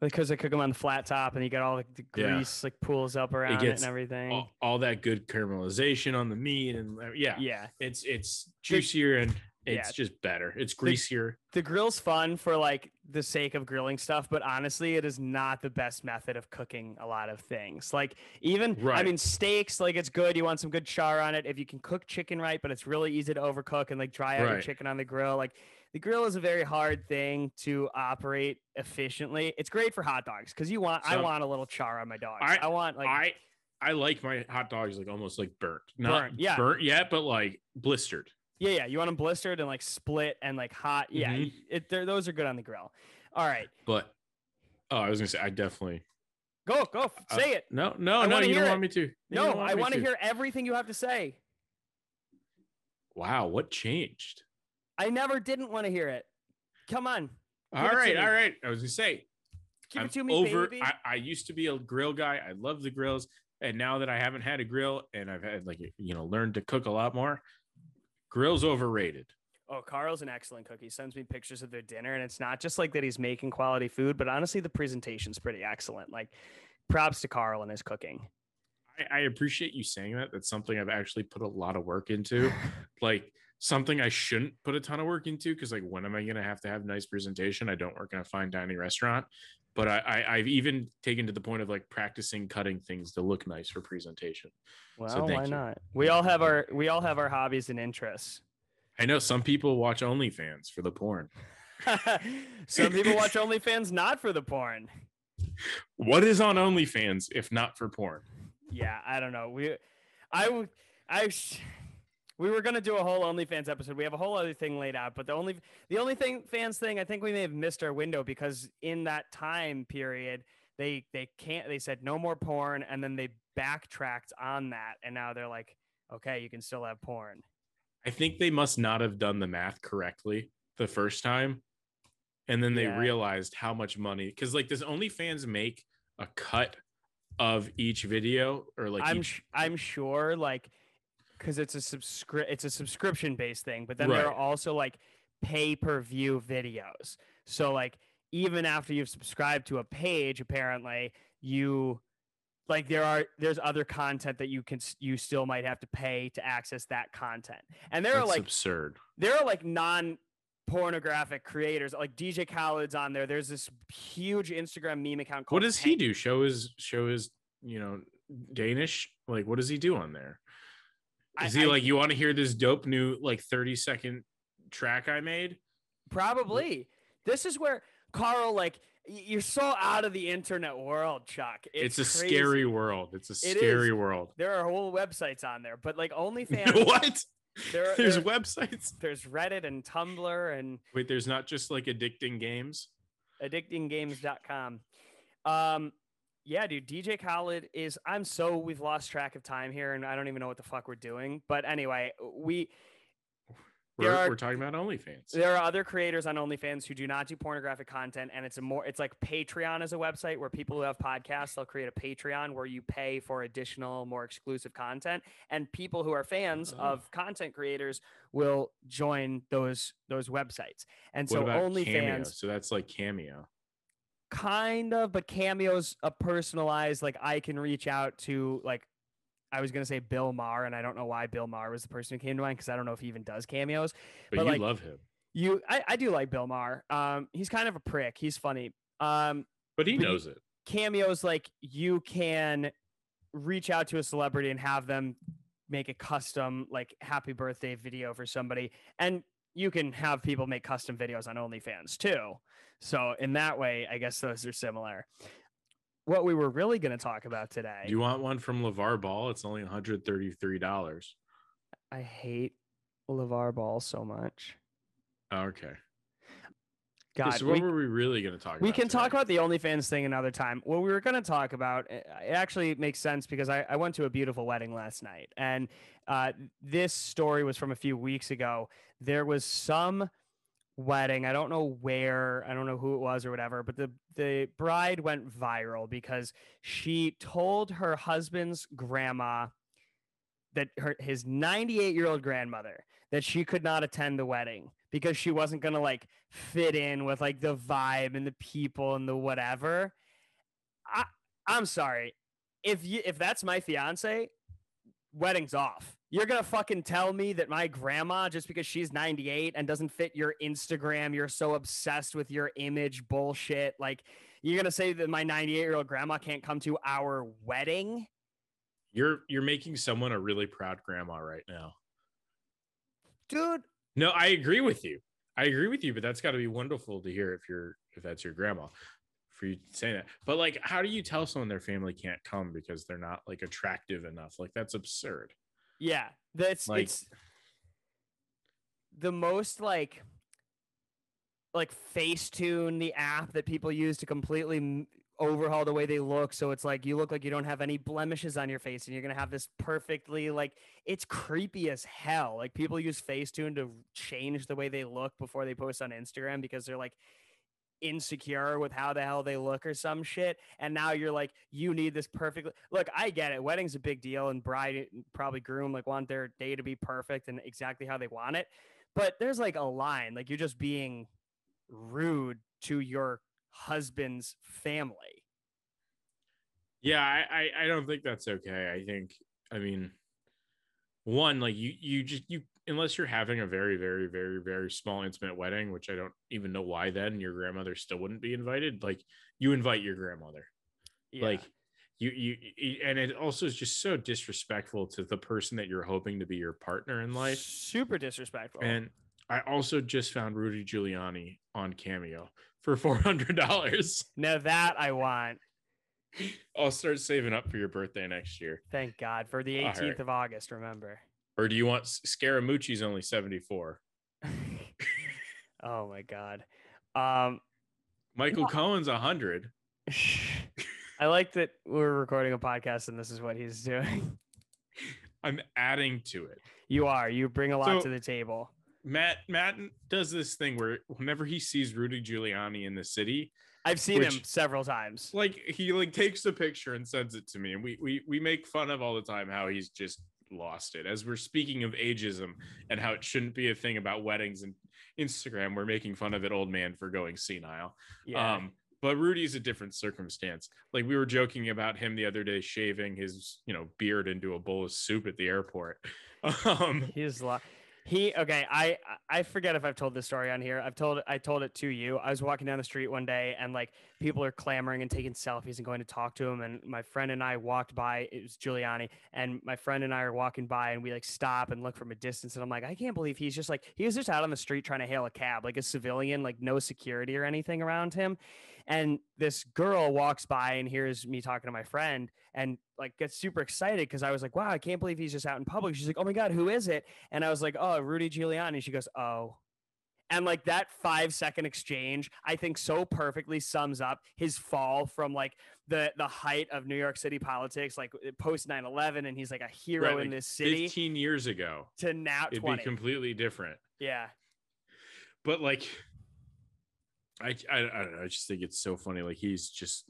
[SPEAKER 1] because they cook them on the flat top and you got all the
[SPEAKER 2] Yeah.
[SPEAKER 1] grease like pools up around it,
[SPEAKER 2] gets
[SPEAKER 1] and everything.
[SPEAKER 2] All, all that good caramelization on the meat and uh, yeah,
[SPEAKER 1] yeah,
[SPEAKER 2] it's it's juicier and it's
[SPEAKER 1] Yeah.
[SPEAKER 2] just better. It's greasier.
[SPEAKER 1] the grill's fun for like the sake of grilling stuff, but honestly, it is not the best method of cooking a lot of things. Like even I mean steaks, like it's good. You want some good char on it. If you can cook chicken right, but it's really easy to overcook and like dry out your chicken on the grill. Like the grill is a very hard thing to operate efficiently. It's great for hot dogs because you want I want a little char on my dogs.
[SPEAKER 2] I-
[SPEAKER 1] I, want like
[SPEAKER 2] I I like my hot dogs like almost like burnt, not
[SPEAKER 1] Burnt, yeah.
[SPEAKER 2] burnt yet, but like blistered.
[SPEAKER 1] Yeah, yeah. You want them blistered and like split and like hot. Yeah,
[SPEAKER 2] Mhm.
[SPEAKER 1] y- it, those are good on the grill. All right,
[SPEAKER 2] But oh, I was gonna say I definitely
[SPEAKER 1] go go f-
[SPEAKER 2] Uh,
[SPEAKER 1] say it.
[SPEAKER 2] no no
[SPEAKER 1] I
[SPEAKER 2] no. You don't
[SPEAKER 1] it.
[SPEAKER 2] want me to. You
[SPEAKER 1] No,
[SPEAKER 2] don't
[SPEAKER 1] I want to hear everything you have to say.
[SPEAKER 2] Wow, what changed?
[SPEAKER 1] I never didn't want to hear it. Come on,
[SPEAKER 2] all right, all right. I was gonna say
[SPEAKER 1] give
[SPEAKER 2] I'm
[SPEAKER 1] it to me,
[SPEAKER 2] over.
[SPEAKER 1] baby.
[SPEAKER 2] I, I used to be a grill guy. I love the grills, and now that I haven't had a grill and I've had like you know learned to cook a lot more, grills overrated.
[SPEAKER 1] oh, Carl's an excellent cook. He sends me pictures of their dinner, and it's not just like that he's making quality food, but honestly, the presentation's pretty excellent. Like, props to Carl and his cooking.
[SPEAKER 2] I, I appreciate you saying that. That's something I've actually put a lot of work into. [LAUGHS] like something I shouldn't put a ton of work into because like when am I gonna have to have nice presentation? I don't work in a fine dining restaurant, but I, I I've even taken to the point of like practicing cutting things to look nice for presentation.
[SPEAKER 1] Well,
[SPEAKER 2] thank
[SPEAKER 1] why
[SPEAKER 2] you.
[SPEAKER 1] not? We all have our we all have our hobbies and interests.
[SPEAKER 2] I know some people watch OnlyFans for the porn. [LAUGHS]
[SPEAKER 1] Some people watch [LAUGHS] OnlyFans not for the porn.
[SPEAKER 2] What is on OnlyFans if not for porn?
[SPEAKER 1] Yeah, I don't know. We, I, w- I, we were gonna do a whole OnlyFans episode. We have a whole other thing laid out, but the only, the only thing fans thing, I think we may have missed our window because in that time period, they they can't. They said no more porn, and then they backtracked on that, and now they're like, Okay, you can still have porn.
[SPEAKER 2] I think they must not have done the math correctly the first time. And then they
[SPEAKER 1] Yeah.
[SPEAKER 2] realized how much money because like does OnlyFans make a cut of each video or like
[SPEAKER 1] I'm
[SPEAKER 2] each,
[SPEAKER 1] I'm sure like because it's a subscri- it's a subscription based thing, but then there are also like pay per view videos. So like even after you've subscribed to a page, apparently you like there are there's other content that you can you still might have to pay to access that content. And there are like
[SPEAKER 2] absurd.
[SPEAKER 1] there are like non pornographic creators like DJ Khaled's on there. There's this huge Instagram meme account called
[SPEAKER 2] What does he do? Show his show his, you know, Danish? Like what does he do on there? Is he
[SPEAKER 1] I-
[SPEAKER 2] like you want to hear this dope new like 30 second track I made?
[SPEAKER 1] Probably. This is where Carl, like, you're so out of the internet world, Chuck.
[SPEAKER 2] It's,
[SPEAKER 1] It's,
[SPEAKER 2] a
[SPEAKER 1] crazy.
[SPEAKER 2] scary world. It's a
[SPEAKER 1] It
[SPEAKER 2] scary
[SPEAKER 1] is.
[SPEAKER 2] world.
[SPEAKER 1] There are whole websites on there, but like [LAUGHS] OnlyFans,
[SPEAKER 2] what?
[SPEAKER 1] there,
[SPEAKER 2] There's
[SPEAKER 1] there-
[SPEAKER 2] websites.
[SPEAKER 1] there's Reddit and Tumblr and
[SPEAKER 2] Wait, there's not just like addicting games.
[SPEAKER 1] addictinggames.com. Um, yeah, dude, DJ Khaled is. I'm so we've lost track of time here, and I don't even know what the fuck we're doing. But anyway, we
[SPEAKER 2] We're,
[SPEAKER 1] are-
[SPEAKER 2] we're talking about OnlyFans.
[SPEAKER 1] There are other creators on OnlyFans who do not do pornographic content, and it's a more it's like Patreon is a website where people who have podcasts they'll create a Patreon where you pay for additional, more exclusive content, and people who are fans
[SPEAKER 2] Oh.
[SPEAKER 1] of content creators will join those those websites. And so OnlyFans,
[SPEAKER 2] So that's like Cameo.
[SPEAKER 1] Kind of, but Cameo's a personalized. Like I can reach out to like. I was gonna say Bill Maher, and I don't know why Bill Maher was the person who came to mind because I don't know if he even does cameos.
[SPEAKER 2] But,
[SPEAKER 1] But,
[SPEAKER 2] you
[SPEAKER 1] like,
[SPEAKER 2] love him.
[SPEAKER 1] You, I, I do like Bill Maher. Um, he's kind of a prick. He's funny. Um,
[SPEAKER 2] But he
[SPEAKER 1] but
[SPEAKER 2] knows it.
[SPEAKER 1] cameos like you can reach out to a celebrity and have them make a custom like happy birthday video for somebody, and you can have people make custom videos on OnlyFans too. So in that way, I guess those are similar. What we were really going to talk about today,
[SPEAKER 2] Do you want one from LeVar Ball? It's only $133.
[SPEAKER 1] I hate LeVar Ball so much.
[SPEAKER 2] Okay.
[SPEAKER 1] God,
[SPEAKER 2] so what
[SPEAKER 1] we-
[SPEAKER 2] were we really going to talk about?
[SPEAKER 1] we can talk about the OnlyFans thing another time. What we were going to talk about, it it actually makes sense because I, I went to a beautiful wedding last night. And uh, this story was from a few weeks ago. There was some wedding. I don't know where, I don't know who it was or whatever, but the, the bride went viral because she told her husband's grandma that her his 98 year old grandmother that she could not attend the wedding because she wasn't gonna like fit in with like the vibe and the people and the whatever. I I'm sorry. If you if that's my fiance, wedding's off. You're gonna fucking tell me that my grandma, just because she's 98 and doesn't fit your Instagram, you're so obsessed with your image bullshit. Like you're gonna say that my 98 year old grandma can't come to our wedding?
[SPEAKER 2] You're you're making someone a really proud grandma right now.
[SPEAKER 1] Dude,
[SPEAKER 2] No, I agree with you. I agree with you, but that's got to be wonderful to hear if you're if that's your grandma for you saying that. But like, how do you tell someone their family can't come because they're not like attractive enough? Like that's absurd.
[SPEAKER 1] Yeah, that's
[SPEAKER 2] Like-
[SPEAKER 1] it's the most like like Facetune, the app that people use to completely overhaul the way they look. So it's like you look like you don't have any blemishes on your face, and you're gonna have this perfectly like it's creepy as hell. Like people use Facetune to change the way they look before they post on Instagram because they're like insecure with how the hell they look or some shit. And now you're like, you need this perfect look. I get it. Wedding's a big deal, and bride probably groom like want their day to be perfect and exactly how they want it. But there's like a line, like you're just being rude to your husband's family.
[SPEAKER 2] Yeah, I, I I don't think that's okay. I think I mean one like you you just you unless you're having a very very very very small intimate wedding, which I don't even know why then your grandmother still wouldn't be invited. Like you invite your grandmother.
[SPEAKER 1] Yeah.
[SPEAKER 2] Like you, you you and it also is just so disrespectful to the person that you're hoping to be your partner in life.
[SPEAKER 1] super disrespectful.
[SPEAKER 2] And I also just found Rudy Giuliani on Cameo for four hundred dollars.
[SPEAKER 1] now that I want.
[SPEAKER 2] I'll start saving up for your birthday next year.
[SPEAKER 1] Thank God for the 18th
[SPEAKER 2] right.
[SPEAKER 1] of August. Remember.
[SPEAKER 2] Or do you want Scaramucci's only 74? [LAUGHS]
[SPEAKER 1] oh my God. Um,
[SPEAKER 2] Michael Cohen's 100. [LAUGHS]
[SPEAKER 1] I like that we're recording a podcast and this is what he's doing. [LAUGHS]
[SPEAKER 2] I'm adding to it.
[SPEAKER 1] You are. You bring a lot
[SPEAKER 2] So-
[SPEAKER 1] to the table.
[SPEAKER 2] Matt Matt does this thing where whenever he sees Rudy Giuliani in the city,
[SPEAKER 1] I've seen him several times.
[SPEAKER 2] like he like takes a picture and sends it to me, and we we we make fun of all the time how he's just lost it. As we're speaking of ageism and how it shouldn't be a thing about weddings and Instagram, we're making fun of an old man for going senile.
[SPEAKER 1] Yeah.
[SPEAKER 2] Um, but Rudy's a different circumstance. Like we were joking about him the other day shaving his, you know, beard into a bowl of soup at the airport. [LAUGHS] Um,
[SPEAKER 1] He's lo- he okay. I I forget if I've told this story on here. I've told I told it to you. I was walking down the street one day and like people are clamoring and taking selfies and going to talk to him. And my friend and I walked by. It was Giuliani, and my friend and I are walking by and we like stop and look from a distance. And I'm like, I can't believe he's just like he was just out on the street trying to hail a cab, like a civilian, like no security or anything around him. And this girl walks by and hears me talking to my friend and like gets super excited because I was like, wow, I can't believe he's just out in public. She's like, oh my God, who is it? And I was like, oh, Rudy Giuliani. She goes, oh. And like that five second exchange, I think so perfectly sums up his fall from like the the height of New York City politics, like uh, post 9 11. And he's like a hero
[SPEAKER 2] right,
[SPEAKER 1] in this city
[SPEAKER 2] 15 years ago,
[SPEAKER 1] to now
[SPEAKER 2] it'd
[SPEAKER 1] 20.
[SPEAKER 2] be completely different.
[SPEAKER 1] yeah.
[SPEAKER 2] But like, I, I I don't know. I just think it's so funny. Like he's just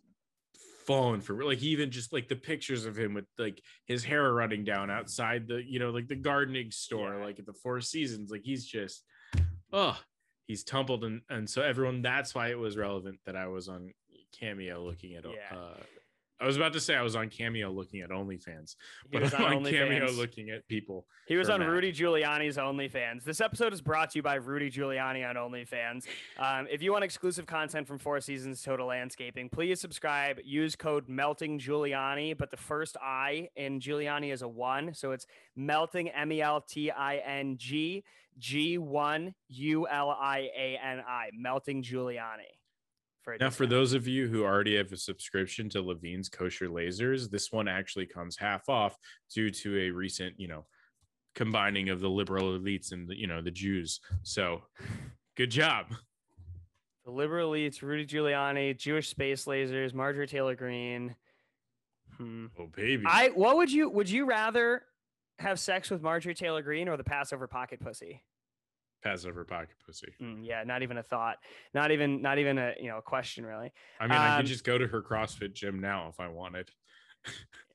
[SPEAKER 2] fallen for like even just like the pictures of him with like his hair running down outside the you know like the gardening store
[SPEAKER 1] Yeah.
[SPEAKER 2] like at the Four Seasons. Like he's just oh he's tumbled and and so everyone that's why it was relevant that I was on Cameo looking at
[SPEAKER 1] Yeah.
[SPEAKER 2] uh I was about to say I was on Cameo looking at OnlyFans,
[SPEAKER 1] He
[SPEAKER 2] but I'm on
[SPEAKER 1] OnlyFans.
[SPEAKER 2] Cameo looking at people.
[SPEAKER 1] He was on. Rudy Giuliani's OnlyFans. This episode is brought to you by Rudy Giuliani on OnlyFans. Um, if you want exclusive content from Four Seasons Total Landscaping, please subscribe. Use code Melting Giuliani, but the first I in Giuliani is a one, so it's Melting M E L T I N G G one U L I A N I. Melting Giuliani. For a
[SPEAKER 2] Now, for those of you who already have a subscription to Levine's Kosher Lasers, this one actually comes half off due to a recent, you know, combining of the liberal elites and the, you know the Jews. So, good job.
[SPEAKER 1] the liberal elites, Rudy Giuliani, Jewish space lasers, Marjorie Taylor Greene. Hmm.
[SPEAKER 2] Oh baby,
[SPEAKER 1] I what would you would you rather have sex with Marjorie Taylor Greene or the Passover pocket pussy?
[SPEAKER 2] Passover pocket pussy.
[SPEAKER 1] Mm, yeah, not even a thought. Not even not even a you know a question really.
[SPEAKER 2] I mean, I
[SPEAKER 1] Um,
[SPEAKER 2] could just go to her CrossFit gym now if I wanted. [LAUGHS]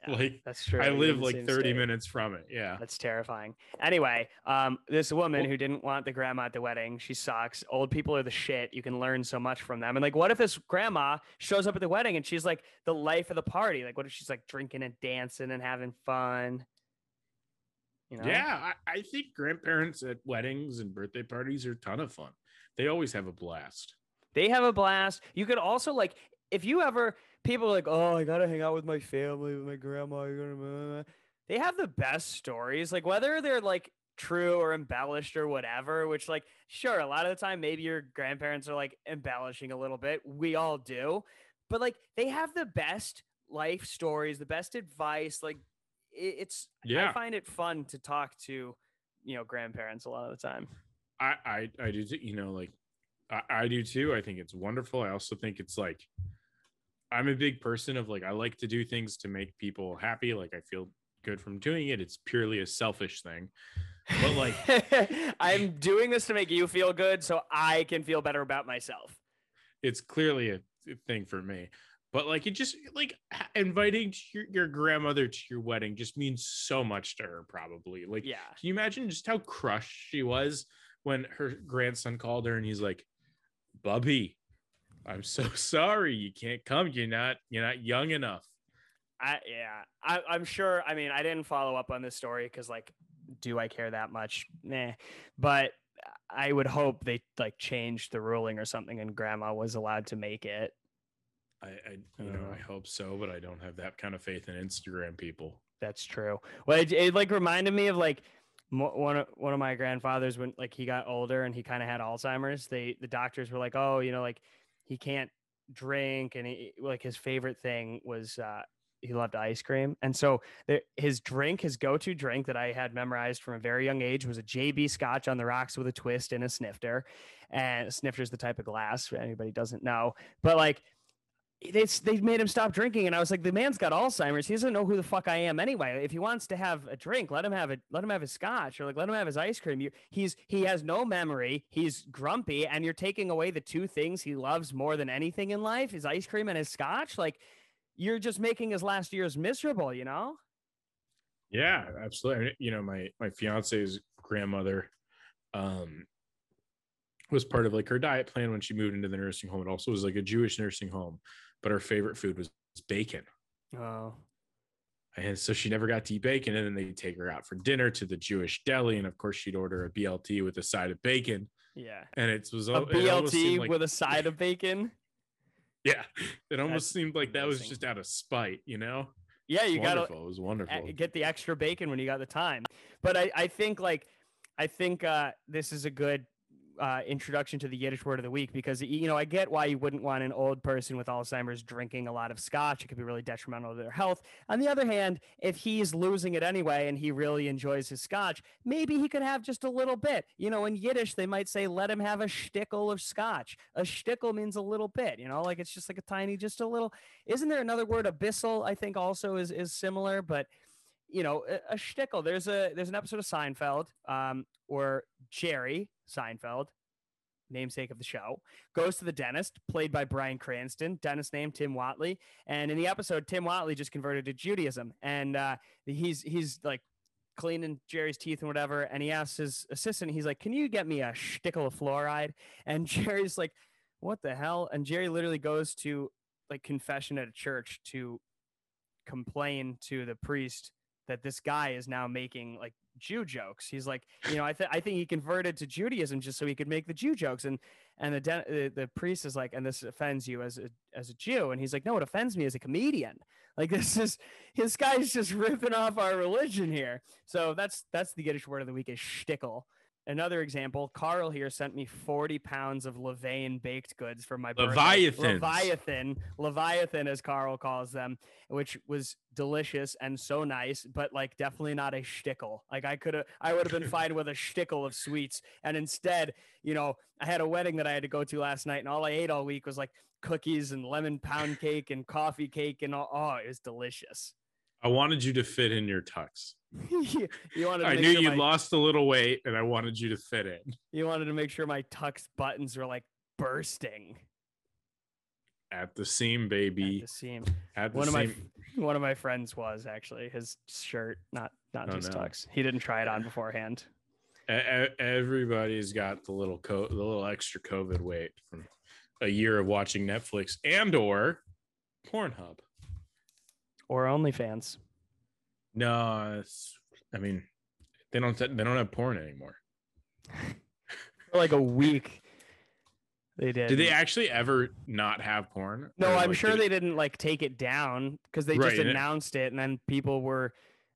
[SPEAKER 1] Yeah,
[SPEAKER 2] like
[SPEAKER 1] That's true.
[SPEAKER 2] I live like 30
[SPEAKER 1] state.
[SPEAKER 2] minutes from it. Yeah.
[SPEAKER 1] That's terrifying. Anyway, um, this woman
[SPEAKER 2] Well-
[SPEAKER 1] who didn't want the grandma at the wedding, she sucks. Old people are the shit. You can learn so much from them. And like, what if this grandma shows up at the wedding and she's like the life of the party? Like, what if she's like drinking and dancing and having fun? You know?
[SPEAKER 2] Yeah, I, I think grandparents at weddings and birthday parties are a ton of fun. They always have a blast.
[SPEAKER 1] They have a blast. You could also like if you ever people are like, oh, I gotta hang out with my family, with my grandma. I gotta, blah, blah, blah." They have the best stories, like whether they're like true or embellished or whatever. Which like, sure, a lot of the time maybe your grandparents are like embellishing a little bit. We all do, but like they have the best life stories, the best advice. Like it, it's I find it fun to talk to you know grandparents a lot of the time.
[SPEAKER 2] I I, I do too, you know like I, I do too. I think it's wonderful. I also think it's like I'm a big person of like I like to do things to make people happy. Like I feel good from doing it. It's purely a selfish thing. But like [LAUGHS]
[SPEAKER 1] I'm doing this to make you feel good so I can feel better about myself.
[SPEAKER 2] it's clearly a thing for me. But like it just like inviting your, your grandmother to your wedding just means so much to her probably. Like
[SPEAKER 1] Yeah.
[SPEAKER 2] Can you imagine just how crushed she was when her grandson called her and he's like, Bubby, I'm so [LAUGHS] sorry you can't come. You're not you're not young enough.
[SPEAKER 1] I yeah. I, I'm sure. I mean, I didn't follow up on this story because like, do I care that much? Nah. But I would hope they like changed the ruling or something and grandma was allowed to make it.
[SPEAKER 2] I, I you know, I hope so, but I don't have that kind of faith in Instagram people.
[SPEAKER 1] That's true. Well, it, it like reminded me of like one of one of my grandfathers when like he got older and he kind of had Alzheimer's. They the doctors were like, oh, you know, like he can't drink and he, like his favorite thing was uh, he loved ice cream, and so the, his drink, his go-to drink that I had memorized from a very young age was a JB Scotch on the rocks with a twist and a snifter, and a snifter is the type of glass anybody doesn't know, but like they they made him stop drinking, and I was like, the man's got Alzheimer's. He doesn't know who the fuck I am anyway. If he wants to have a drink, let him have it. Let him have his scotch, or like let him have his ice cream. You, he's he has no memory. He's grumpy, and you're taking away the two things he loves more than anything in life: his ice cream and his scotch. Like you're just making his last years miserable. You know?
[SPEAKER 2] Yeah, absolutely. You know, my my fiance's grandmother, um, was part of like her diet plan when she moved into the nursing home. It also was like a Jewish nursing home but her favorite food was bacon.
[SPEAKER 1] Oh.
[SPEAKER 2] And so she never got to eat bacon. And then they'd take her out for dinner to the Jewish deli. And of course, she'd order a BLT with a side of bacon.
[SPEAKER 1] Yeah.
[SPEAKER 2] And it was
[SPEAKER 1] a it BLT like, with a side of bacon. [LAUGHS]
[SPEAKER 2] Yeah. It almost That's seemed like that was just out of spite, you know?
[SPEAKER 1] Yeah, you got
[SPEAKER 2] to. It was wonderful.
[SPEAKER 1] Get the extra bacon when you got the time. But I, I think like, I think uh, this is a good uh, introduction to the Yiddish word of the week because you know I get why you wouldn't want an old person with Alzheimer's drinking a lot of scotch. It could be really detrimental to their health. On the other hand, if he's losing it anyway and he really enjoys his scotch, maybe he could have just a little bit. You know, in Yiddish they might say, "Let him have a shtickle of scotch." A shtickle means a little bit. You know, like it's just like a tiny, just a little. Isn't there another word? A bissel, I think, also is is similar, but you know, a, a shtickle. There's a there's an episode of Seinfeld um, where Jerry Seinfeld, namesake of the show, goes to the dentist, played by Bryan Cranston. Dentist named Tim Whatley, and in the episode, Tim Whatley just converted to Judaism, and uh, he's he's like cleaning Jerry's teeth and whatever, and he asks his assistant, he's like, "Can you get me a shtickle of fluoride?" And [LAUGHS] Jerry's like, "What the hell?" And Jerry literally goes to like confession at a church to complain to the priest that this guy is now making like Jew jokes. He's like, you know, I think I think he converted to Judaism just so he could make the Jew jokes. And and the de- the, the priest is like, and this offends you as a as a Jew. And he's like, no, it offends me as a comedian. Like this is his guy's just ripping off our religion here. So that's that's the Yiddish word of the week is shtickle. Another example, Carl here sent me 40 pounds of Levain baked goods for my
[SPEAKER 2] Leviathan.
[SPEAKER 1] Leviathan. Leviathan, as Carl calls them, which was delicious and so nice, but like definitely not a shtickle. Like I could have, I would have been [LAUGHS] fine with a shtickle of sweets. And instead, you know, I had a wedding that I had to go to last night, and all I ate all week was like cookies and lemon pound cake and coffee cake. And all, oh, it was delicious.
[SPEAKER 2] I wanted you to fit in your tux. [LAUGHS]
[SPEAKER 1] you wanted.
[SPEAKER 2] I knew sure you my, lost a little weight, and I wanted you to fit in.
[SPEAKER 1] You wanted to make sure my tux buttons were like bursting
[SPEAKER 2] at the seam, baby.
[SPEAKER 1] At the seam.
[SPEAKER 2] At
[SPEAKER 1] the one
[SPEAKER 2] seam.
[SPEAKER 1] of my [LAUGHS] one of my friends was actually his shirt, not not oh, his no. tux. He didn't try it on beforehand.
[SPEAKER 2] Everybody's got the little co- the little extra COVID weight from a year of watching Netflix and or Pornhub
[SPEAKER 1] or OnlyFans.
[SPEAKER 2] No, I mean, they don't they don't have porn anymore.
[SPEAKER 1] For like a week, they did.
[SPEAKER 2] Did they actually ever not have porn?
[SPEAKER 1] No, or I'm like, sure they didn't like take it down because they right, just announced it, and then people were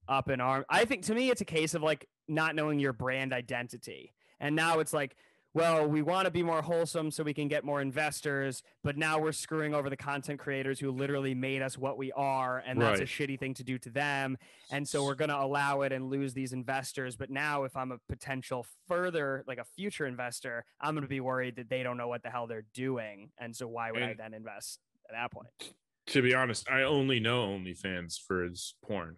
[SPEAKER 1] up in arms. I think to me, it's a case of like not knowing your brand identity, and now it's like well, we want to be more wholesome so we can get more investors, but now we're screwing over the content creators who literally made us what we are, and that's right. a shitty thing to do to them. And so we're going to allow it and lose these investors. But now, if I'm a potential further, like a future investor, I'm going to be worried that they don't know what the hell they're doing. And so why would and I then invest at that point?
[SPEAKER 2] To be honest, I only know OnlyFans for its porn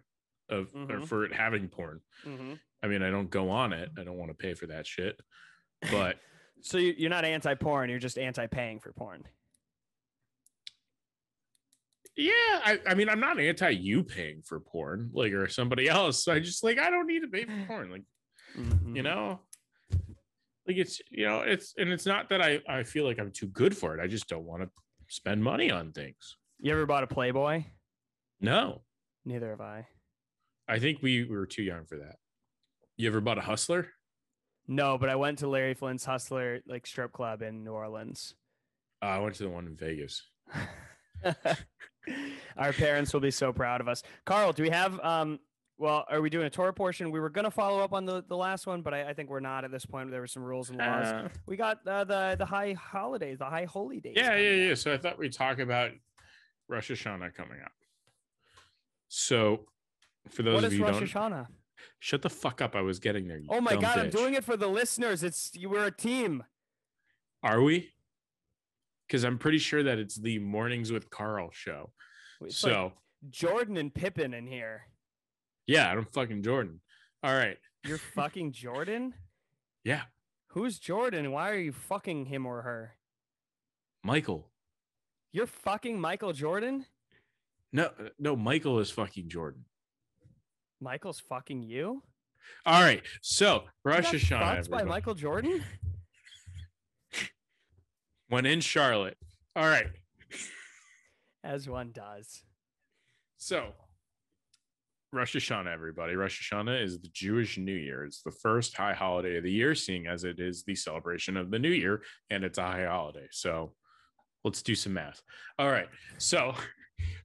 [SPEAKER 2] of mm-hmm. or for it having porn. Mm-hmm. I mean, I don't go on it. I don't want to pay for that shit. But [LAUGHS]
[SPEAKER 1] so you're not anti-porn. You're just anti-paying for porn.
[SPEAKER 2] Yeah, I, I mean, I'm not anti you paying for porn, like or somebody else. I just like I don't need to pay for porn, like mm-hmm. you know, like it's you know it's and it's not that I I feel like I'm too good for it. I just don't want to spend money on things.
[SPEAKER 1] You ever bought a Playboy?
[SPEAKER 2] No,
[SPEAKER 1] neither have I.
[SPEAKER 2] I think we, we were too young for that. You ever bought a Hustler?
[SPEAKER 1] No, but I went to Larry Flynt's Hustler like strip club in New Orleans.
[SPEAKER 2] Uh, I went to the one in Vegas. [LAUGHS]
[SPEAKER 1] Our parents will be so proud of us. Carl, do we have um well, are we doing a tour portion? We were going to follow up on the, the last one, but I, I think we're not at this point. There were some rules and laws. Uh, we got uh, the the high holidays, the high holy days.
[SPEAKER 2] Yeah, yeah, yeah. So I thought we'd talk about Rosh Hashanah coming up. So for those
[SPEAKER 1] what
[SPEAKER 2] of you
[SPEAKER 1] Rosh
[SPEAKER 2] don't,
[SPEAKER 1] Hashanah?
[SPEAKER 2] Shut the fuck up. I was getting there.
[SPEAKER 1] Oh my god,
[SPEAKER 2] bitch.
[SPEAKER 1] I'm doing it for the listeners. It's you were a team.
[SPEAKER 2] Are we? because I'm pretty sure that it's the Mornings with Carl show.
[SPEAKER 1] It's
[SPEAKER 2] so
[SPEAKER 1] like Jordan and Pippen in here.
[SPEAKER 2] yeah, I'm fucking Jordan. All right.
[SPEAKER 1] You're fucking Jordan?
[SPEAKER 2] Yeah,
[SPEAKER 1] Who's Jordan? Why are you fucking him or her?
[SPEAKER 2] Michael.
[SPEAKER 1] You're fucking Michael Jordan?
[SPEAKER 2] No, uh, no, Michael is fucking Jordan.
[SPEAKER 1] Michael's fucking you?
[SPEAKER 2] All right. So Rosh Hashanah
[SPEAKER 1] fucked by. Michael Jordan? [LAUGHS]
[SPEAKER 2] when in Charlotte. All right.
[SPEAKER 1] As one does.
[SPEAKER 2] So, Rosh Hashanah, everybody. Rosh Hashanah is the Jewish New Year. It's the first high holiday of the year, seeing as it is the celebration of the New Year and it's a high holiday. So, let's do some math. All right. So,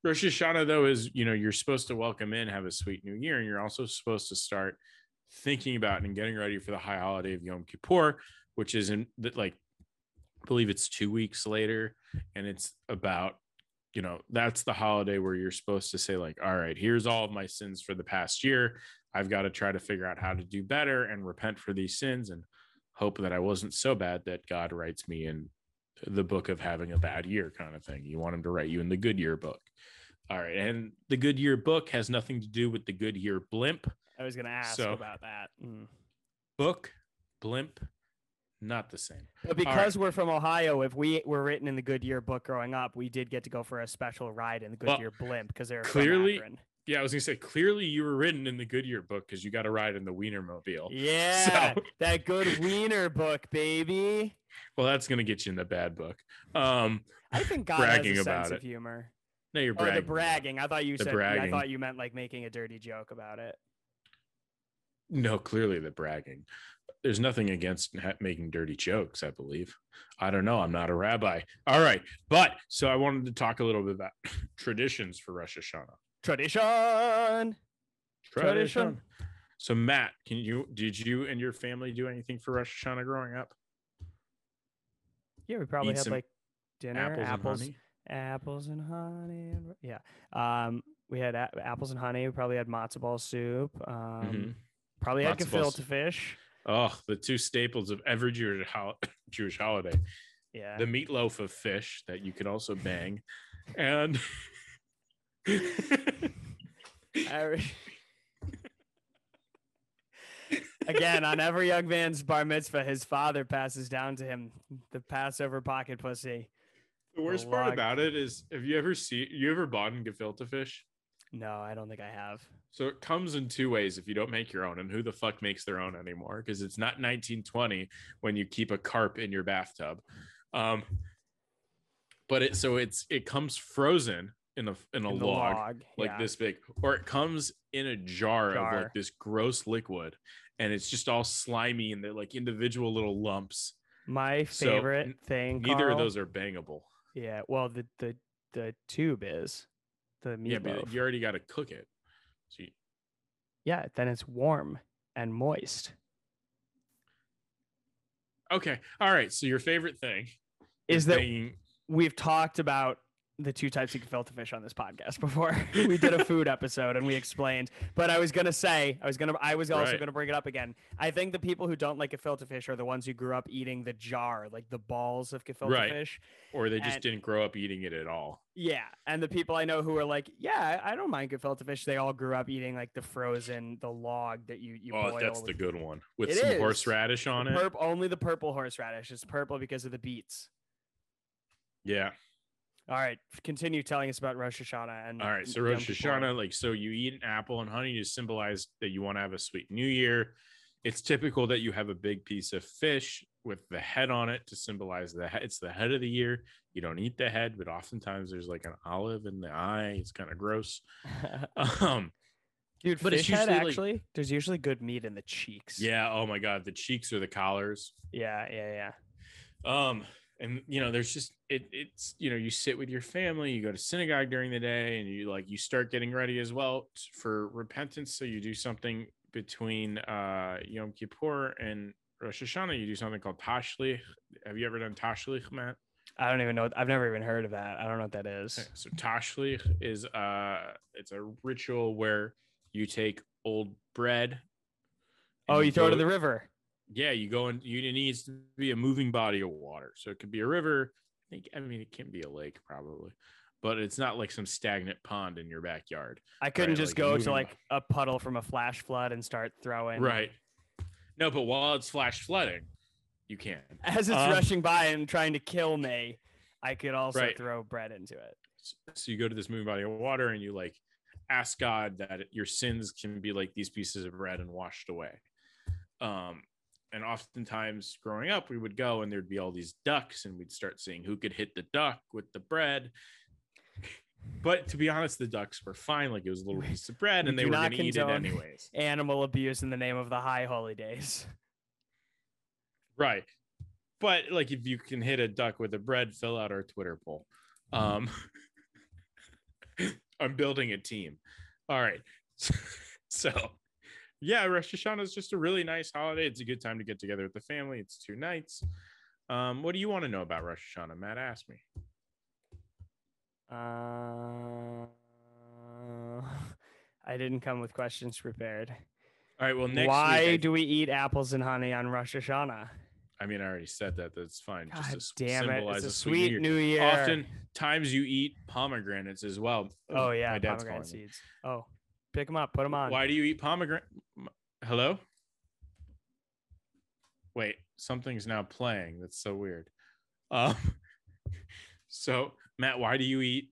[SPEAKER 2] Rosh Hashanah, though, is you know, you're supposed to welcome in, have a sweet new year, and you're also supposed to start thinking about and getting ready for the high holiday of Yom Kippur, which is in like, I believe it's two weeks later, and it's about you know that's the holiday where you're supposed to say like all right here's all of my sins for the past year. I've got to try to figure out how to do better and repent for these sins and hope that i wasn't so bad that god writes me in the book of having a bad year kind of thing. You want him to write you in the good year book all right and the Goodyear book has nothing to do with the Goodyear blimp
[SPEAKER 1] I was gonna ask
[SPEAKER 2] So-
[SPEAKER 1] about that. Mm.
[SPEAKER 2] book blimp not the same
[SPEAKER 1] But because we're from Ohio, if we were written in the Goodyear book growing up, we did get to go for a special ride in the
[SPEAKER 2] Well,
[SPEAKER 1] Goodyear blimp because they're
[SPEAKER 2] clearly- yeah i was gonna say clearly you were written in the goodyear book because you got to ride in the wienermobile
[SPEAKER 1] Yeah,
[SPEAKER 2] So- [LAUGHS]
[SPEAKER 1] that good wiener book, baby.
[SPEAKER 2] well that's gonna get you in the bad book um
[SPEAKER 1] I think God
[SPEAKER 2] Bragging
[SPEAKER 1] has a
[SPEAKER 2] about
[SPEAKER 1] sense
[SPEAKER 2] it.
[SPEAKER 1] of humor.
[SPEAKER 2] No you're
[SPEAKER 1] Oh,
[SPEAKER 2] bragging
[SPEAKER 1] the bragging. I thought you
[SPEAKER 2] The
[SPEAKER 1] said. I thought you meant like making a dirty joke about it.
[SPEAKER 2] No, clearly the bragging. There's nothing against making dirty jokes, I believe. I don't know. I'm not a rabbi. All right. But so I wanted to talk a little bit about [LAUGHS] traditions for Rosh Hashanah.
[SPEAKER 1] Tradition. Tradition.
[SPEAKER 2] So Matt, can you did you and your family do anything for Rosh Hashanah growing up?
[SPEAKER 1] Yeah, we probably
[SPEAKER 2] Eat
[SPEAKER 1] had like dinner,
[SPEAKER 2] Apples,
[SPEAKER 1] apples. Apples and honey. and- Yeah. Um, we had a- apples and honey. We probably had matzo ball soup. Um,
[SPEAKER 2] Mhm.
[SPEAKER 1] probably had
[SPEAKER 2] Matzo ball
[SPEAKER 1] gefilte fish.
[SPEAKER 2] Oh, the two staples of every Jewish hol- [LAUGHS] Jewish holiday:
[SPEAKER 1] Yeah.
[SPEAKER 2] the meatloaf of fish that you could also bang, and [LAUGHS] [LAUGHS]
[SPEAKER 1] Again, on every young man's bar mitzvah, his father passes down to him the Passover pocket pussy.
[SPEAKER 2] The worst part about it is, have you ever seen you ever bought in gefilte fish?
[SPEAKER 1] No, I don't think I have.
[SPEAKER 2] So it comes in two ways if you don't make your own, and who the fuck makes their own anymore? Because it's not 1920 when you keep a carp in your bathtub. Um, but it so it's it comes frozen in a in a
[SPEAKER 1] In the
[SPEAKER 2] log, like
[SPEAKER 1] yeah.
[SPEAKER 2] this big, or it comes in a jar, of like this gross liquid, and it's just all slimy and they're like individual little lumps.
[SPEAKER 1] My favorite
[SPEAKER 2] n-
[SPEAKER 1] thing.
[SPEAKER 2] Neither of those are bangable.
[SPEAKER 1] Yeah. Well, the the the tube is the meatloaf.
[SPEAKER 2] Yeah, but you already got to cook it. So you,
[SPEAKER 1] yeah. Then it's warm and moist.
[SPEAKER 2] okay, all right. So your favorite thing
[SPEAKER 1] Is that
[SPEAKER 2] banging-
[SPEAKER 1] we've talked about the two types you of gefilte fish on this podcast before. [LAUGHS] we did a food episode and we explained. But I was gonna say, I was gonna, I was also
[SPEAKER 2] Right.
[SPEAKER 1] gonna bring it up again. I think the people who don't like gefilte fish are the ones who grew up eating the jar, like the balls of gefilte
[SPEAKER 2] Right.
[SPEAKER 1] fish.
[SPEAKER 2] or they just
[SPEAKER 1] and-
[SPEAKER 2] didn't grow up eating it at all.
[SPEAKER 1] Yeah, and the people I know who are like, yeah, I don't mind gefilte fish. They all grew up eating like the frozen, the log that you you
[SPEAKER 2] oh,
[SPEAKER 1] boil.
[SPEAKER 2] that's the good one with
[SPEAKER 1] It
[SPEAKER 2] some
[SPEAKER 1] is.
[SPEAKER 2] horseradish on it.
[SPEAKER 1] purp- only the purple horseradish. It's purple because of the beets.
[SPEAKER 2] yeah.
[SPEAKER 1] All right, continue telling us about Rosh Hashanah and
[SPEAKER 2] All right. So Rosh. Hashanah, like, so you eat an apple and honey to symbolize that you want to have a sweet new year. It's typical that you have a big piece of fish with the head on it to symbolize the head. It's the head of the year. You don't eat the head, but oftentimes there's like an olive in the eye. It's kind of gross. [LAUGHS] Um,
[SPEAKER 1] Dude,
[SPEAKER 2] But it's
[SPEAKER 1] fish head
[SPEAKER 2] usually, like-
[SPEAKER 1] actually, there's usually good meat in the cheeks.
[SPEAKER 2] yeah. Oh my God. The cheeks or the collars.
[SPEAKER 1] Yeah, yeah, yeah.
[SPEAKER 2] um and you know there's just it it's you know you sit with your family you go to synagogue during the day and you like you start getting ready as well for repentance so you do something between uh yom kippur and rosh hashanah you do something called tashlich have you ever done tashlich matt
[SPEAKER 1] I don't even know. I've never even heard of that. I don't know what that is.
[SPEAKER 2] Okay, so tashlich is uh it's a ritual where you take old bread
[SPEAKER 1] Oh, you throw it in the river.
[SPEAKER 2] Yeah, you go in. You it needs to be a moving body of water, so it could be a river. I Like, I mean, it can be a lake probably, but it's not like some stagnant pond in your backyard.
[SPEAKER 1] I couldn't
[SPEAKER 2] Right,
[SPEAKER 1] just
[SPEAKER 2] like
[SPEAKER 1] go to like a puddle from a flash flood and start throwing.
[SPEAKER 2] Right. No, but while it's flash flooding, you can.
[SPEAKER 1] As it's
[SPEAKER 2] Um,
[SPEAKER 1] rushing by and trying to kill me, I could also
[SPEAKER 2] Right.
[SPEAKER 1] throw bread into it.
[SPEAKER 2] So you go to this moving body of water and you like ask God that your sins can be like these pieces of bread and washed away. Um, and oftentimes growing up, we would go and there'd be all these ducks, and we'd start seeing who could hit the duck with the bread. But to be honest, the ducks were fine. Like it was a little piece of bread,
[SPEAKER 1] we
[SPEAKER 2] and they were
[SPEAKER 1] not
[SPEAKER 2] going to eat it anyways.
[SPEAKER 1] Animal abuse in the name of the high holy days.
[SPEAKER 2] Right. But like if you can hit a duck with a bread, fill out our Twitter poll. Um [LAUGHS] I'm building a team. All right. [LAUGHS] So yeah, Rosh Hashanah is just a really nice holiday. It's a good time to get together with the family. It's two nights. Um, what do you want to know about Rosh Hashanah? Matt asked me.
[SPEAKER 1] Uh, [LAUGHS] I didn't come with questions prepared.
[SPEAKER 2] All right. Well, next
[SPEAKER 1] Why
[SPEAKER 2] week,
[SPEAKER 1] do we eat apples and honey on Rosh Hashanah?
[SPEAKER 2] I mean, I already said that. That's fine.
[SPEAKER 1] God
[SPEAKER 2] just to
[SPEAKER 1] damn it! It's a
[SPEAKER 2] New
[SPEAKER 1] sweet
[SPEAKER 2] Year.
[SPEAKER 1] new year.
[SPEAKER 2] Often times you eat pomegranates as well.
[SPEAKER 1] Oh yeah,
[SPEAKER 2] my dad's
[SPEAKER 1] pomegranate seeds. Oh, pick them up, put them on.
[SPEAKER 2] Why do you eat pomegranate? Hello? Wait, something's now playing. That's so weird. Um, [LAUGHS] so Matt, why do you eat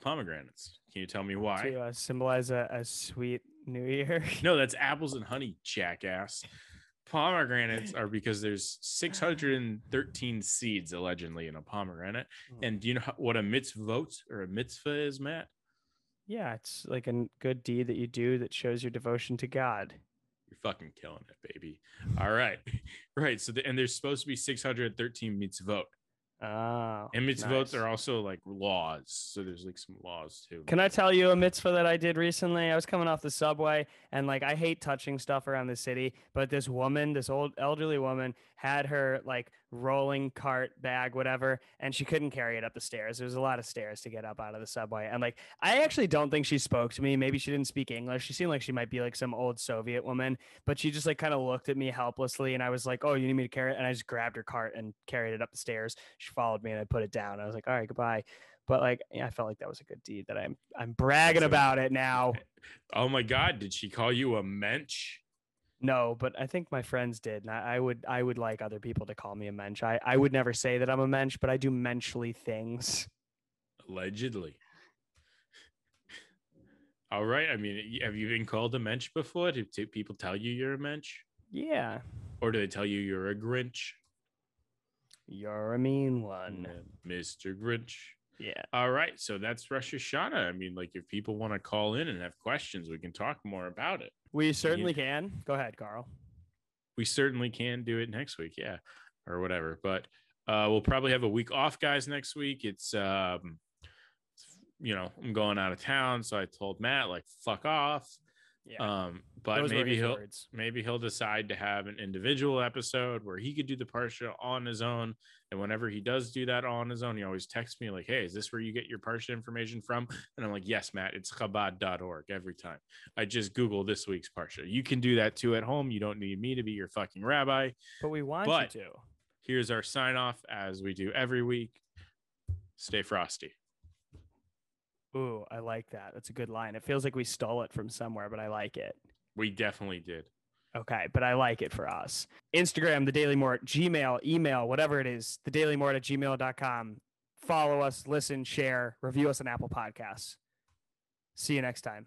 [SPEAKER 2] pomegranates? Can you tell me why?
[SPEAKER 1] To uh, symbolize a, a sweet new year. [LAUGHS]
[SPEAKER 2] No, that's apples and honey, jackass. Pomegranates are because there's 613 seeds allegedly in a pomegranate.
[SPEAKER 1] Hmm.
[SPEAKER 2] And do you know what a mitzvot or a mitzvah is, Matt?
[SPEAKER 1] Yeah, it's like a good deed that you do that shows your devotion to God.
[SPEAKER 2] You're fucking killing it, baby. All right. [LAUGHS] Right. So, the, and there's supposed to be 613 mitzvot.
[SPEAKER 1] Oh,
[SPEAKER 2] And mitzvot
[SPEAKER 1] nice.
[SPEAKER 2] are also like laws. So there's like some laws too.
[SPEAKER 1] Can I tell you a mitzvah that I did recently? I was coming off the subway and like I hate touching stuff around the city, but this woman, this old elderly woman, had her like rolling cart bag, whatever, and she couldn't carry it up the stairs. There was a lot of stairs to get up out of the subway. And like I actually don't think she spoke to me. Maybe she didn't speak English. She seemed like she might be like some old Soviet woman, but she just like kind of looked at me helplessly and I was like, Oh, you need me to carry it? And I just grabbed her cart and carried it up the stairs. She followed me and I put it down. I was like, All right, goodbye. But like, yeah, I felt like that was a good deed that I'm I'm bragging about it now. [LAUGHS]
[SPEAKER 2] Oh my God. Did she call you a mensch?
[SPEAKER 1] No, but I think my friends did. And I, I would I would like other people to call me a mensch. I, I would never say that I'm a mensch, but I do menschly things.
[SPEAKER 2] Allegedly. All right. I mean, have you been called a mensch before? Do, do people tell you you're a mensch?
[SPEAKER 1] Yeah.
[SPEAKER 2] Or do they tell you you're a Grinch?
[SPEAKER 1] You're a mean one.
[SPEAKER 2] Mr. Grinch.
[SPEAKER 1] Yeah.
[SPEAKER 2] All right. So that's Rosh Hashanah. I mean, like, if people want to call in and have questions, we can talk more about it.
[SPEAKER 1] We certainly can. Go ahead, Carl.
[SPEAKER 2] We certainly can do it next week. Yeah. Or whatever. But uh, we'll probably have a week off, guys, next week. It's, um, you know, I'm going out of town. So I told Matt, like, fuck off.
[SPEAKER 1] Yeah.
[SPEAKER 2] Um, but
[SPEAKER 1] Those
[SPEAKER 2] maybe he'll
[SPEAKER 1] words.
[SPEAKER 2] maybe he'll decide to have an individual episode where he could do the parsha on his own. And whenever he does do that on his own, he always texts me like, "Hey, is this where you get your parsha information from?" And I'm like, "Yes, Matt. It's Chabad.org every time. I just Google this week's parsha. You can do that too at home. You don't need me to be your fucking rabbi."
[SPEAKER 1] But we want
[SPEAKER 2] but-
[SPEAKER 1] you to.
[SPEAKER 2] Here's our sign off as we do every week. Stay frosty.
[SPEAKER 1] Ooh, I like that. That's a good line. It feels like we stole it from somewhere, but I like it.
[SPEAKER 2] We definitely did.
[SPEAKER 1] Okay, but I like it for us. Instagram, the Daily Mort, Gmail, email, whatever it is, the Daily Mort at gmail.com. Follow us, listen, share, review us on Apple Podcasts. See you next time.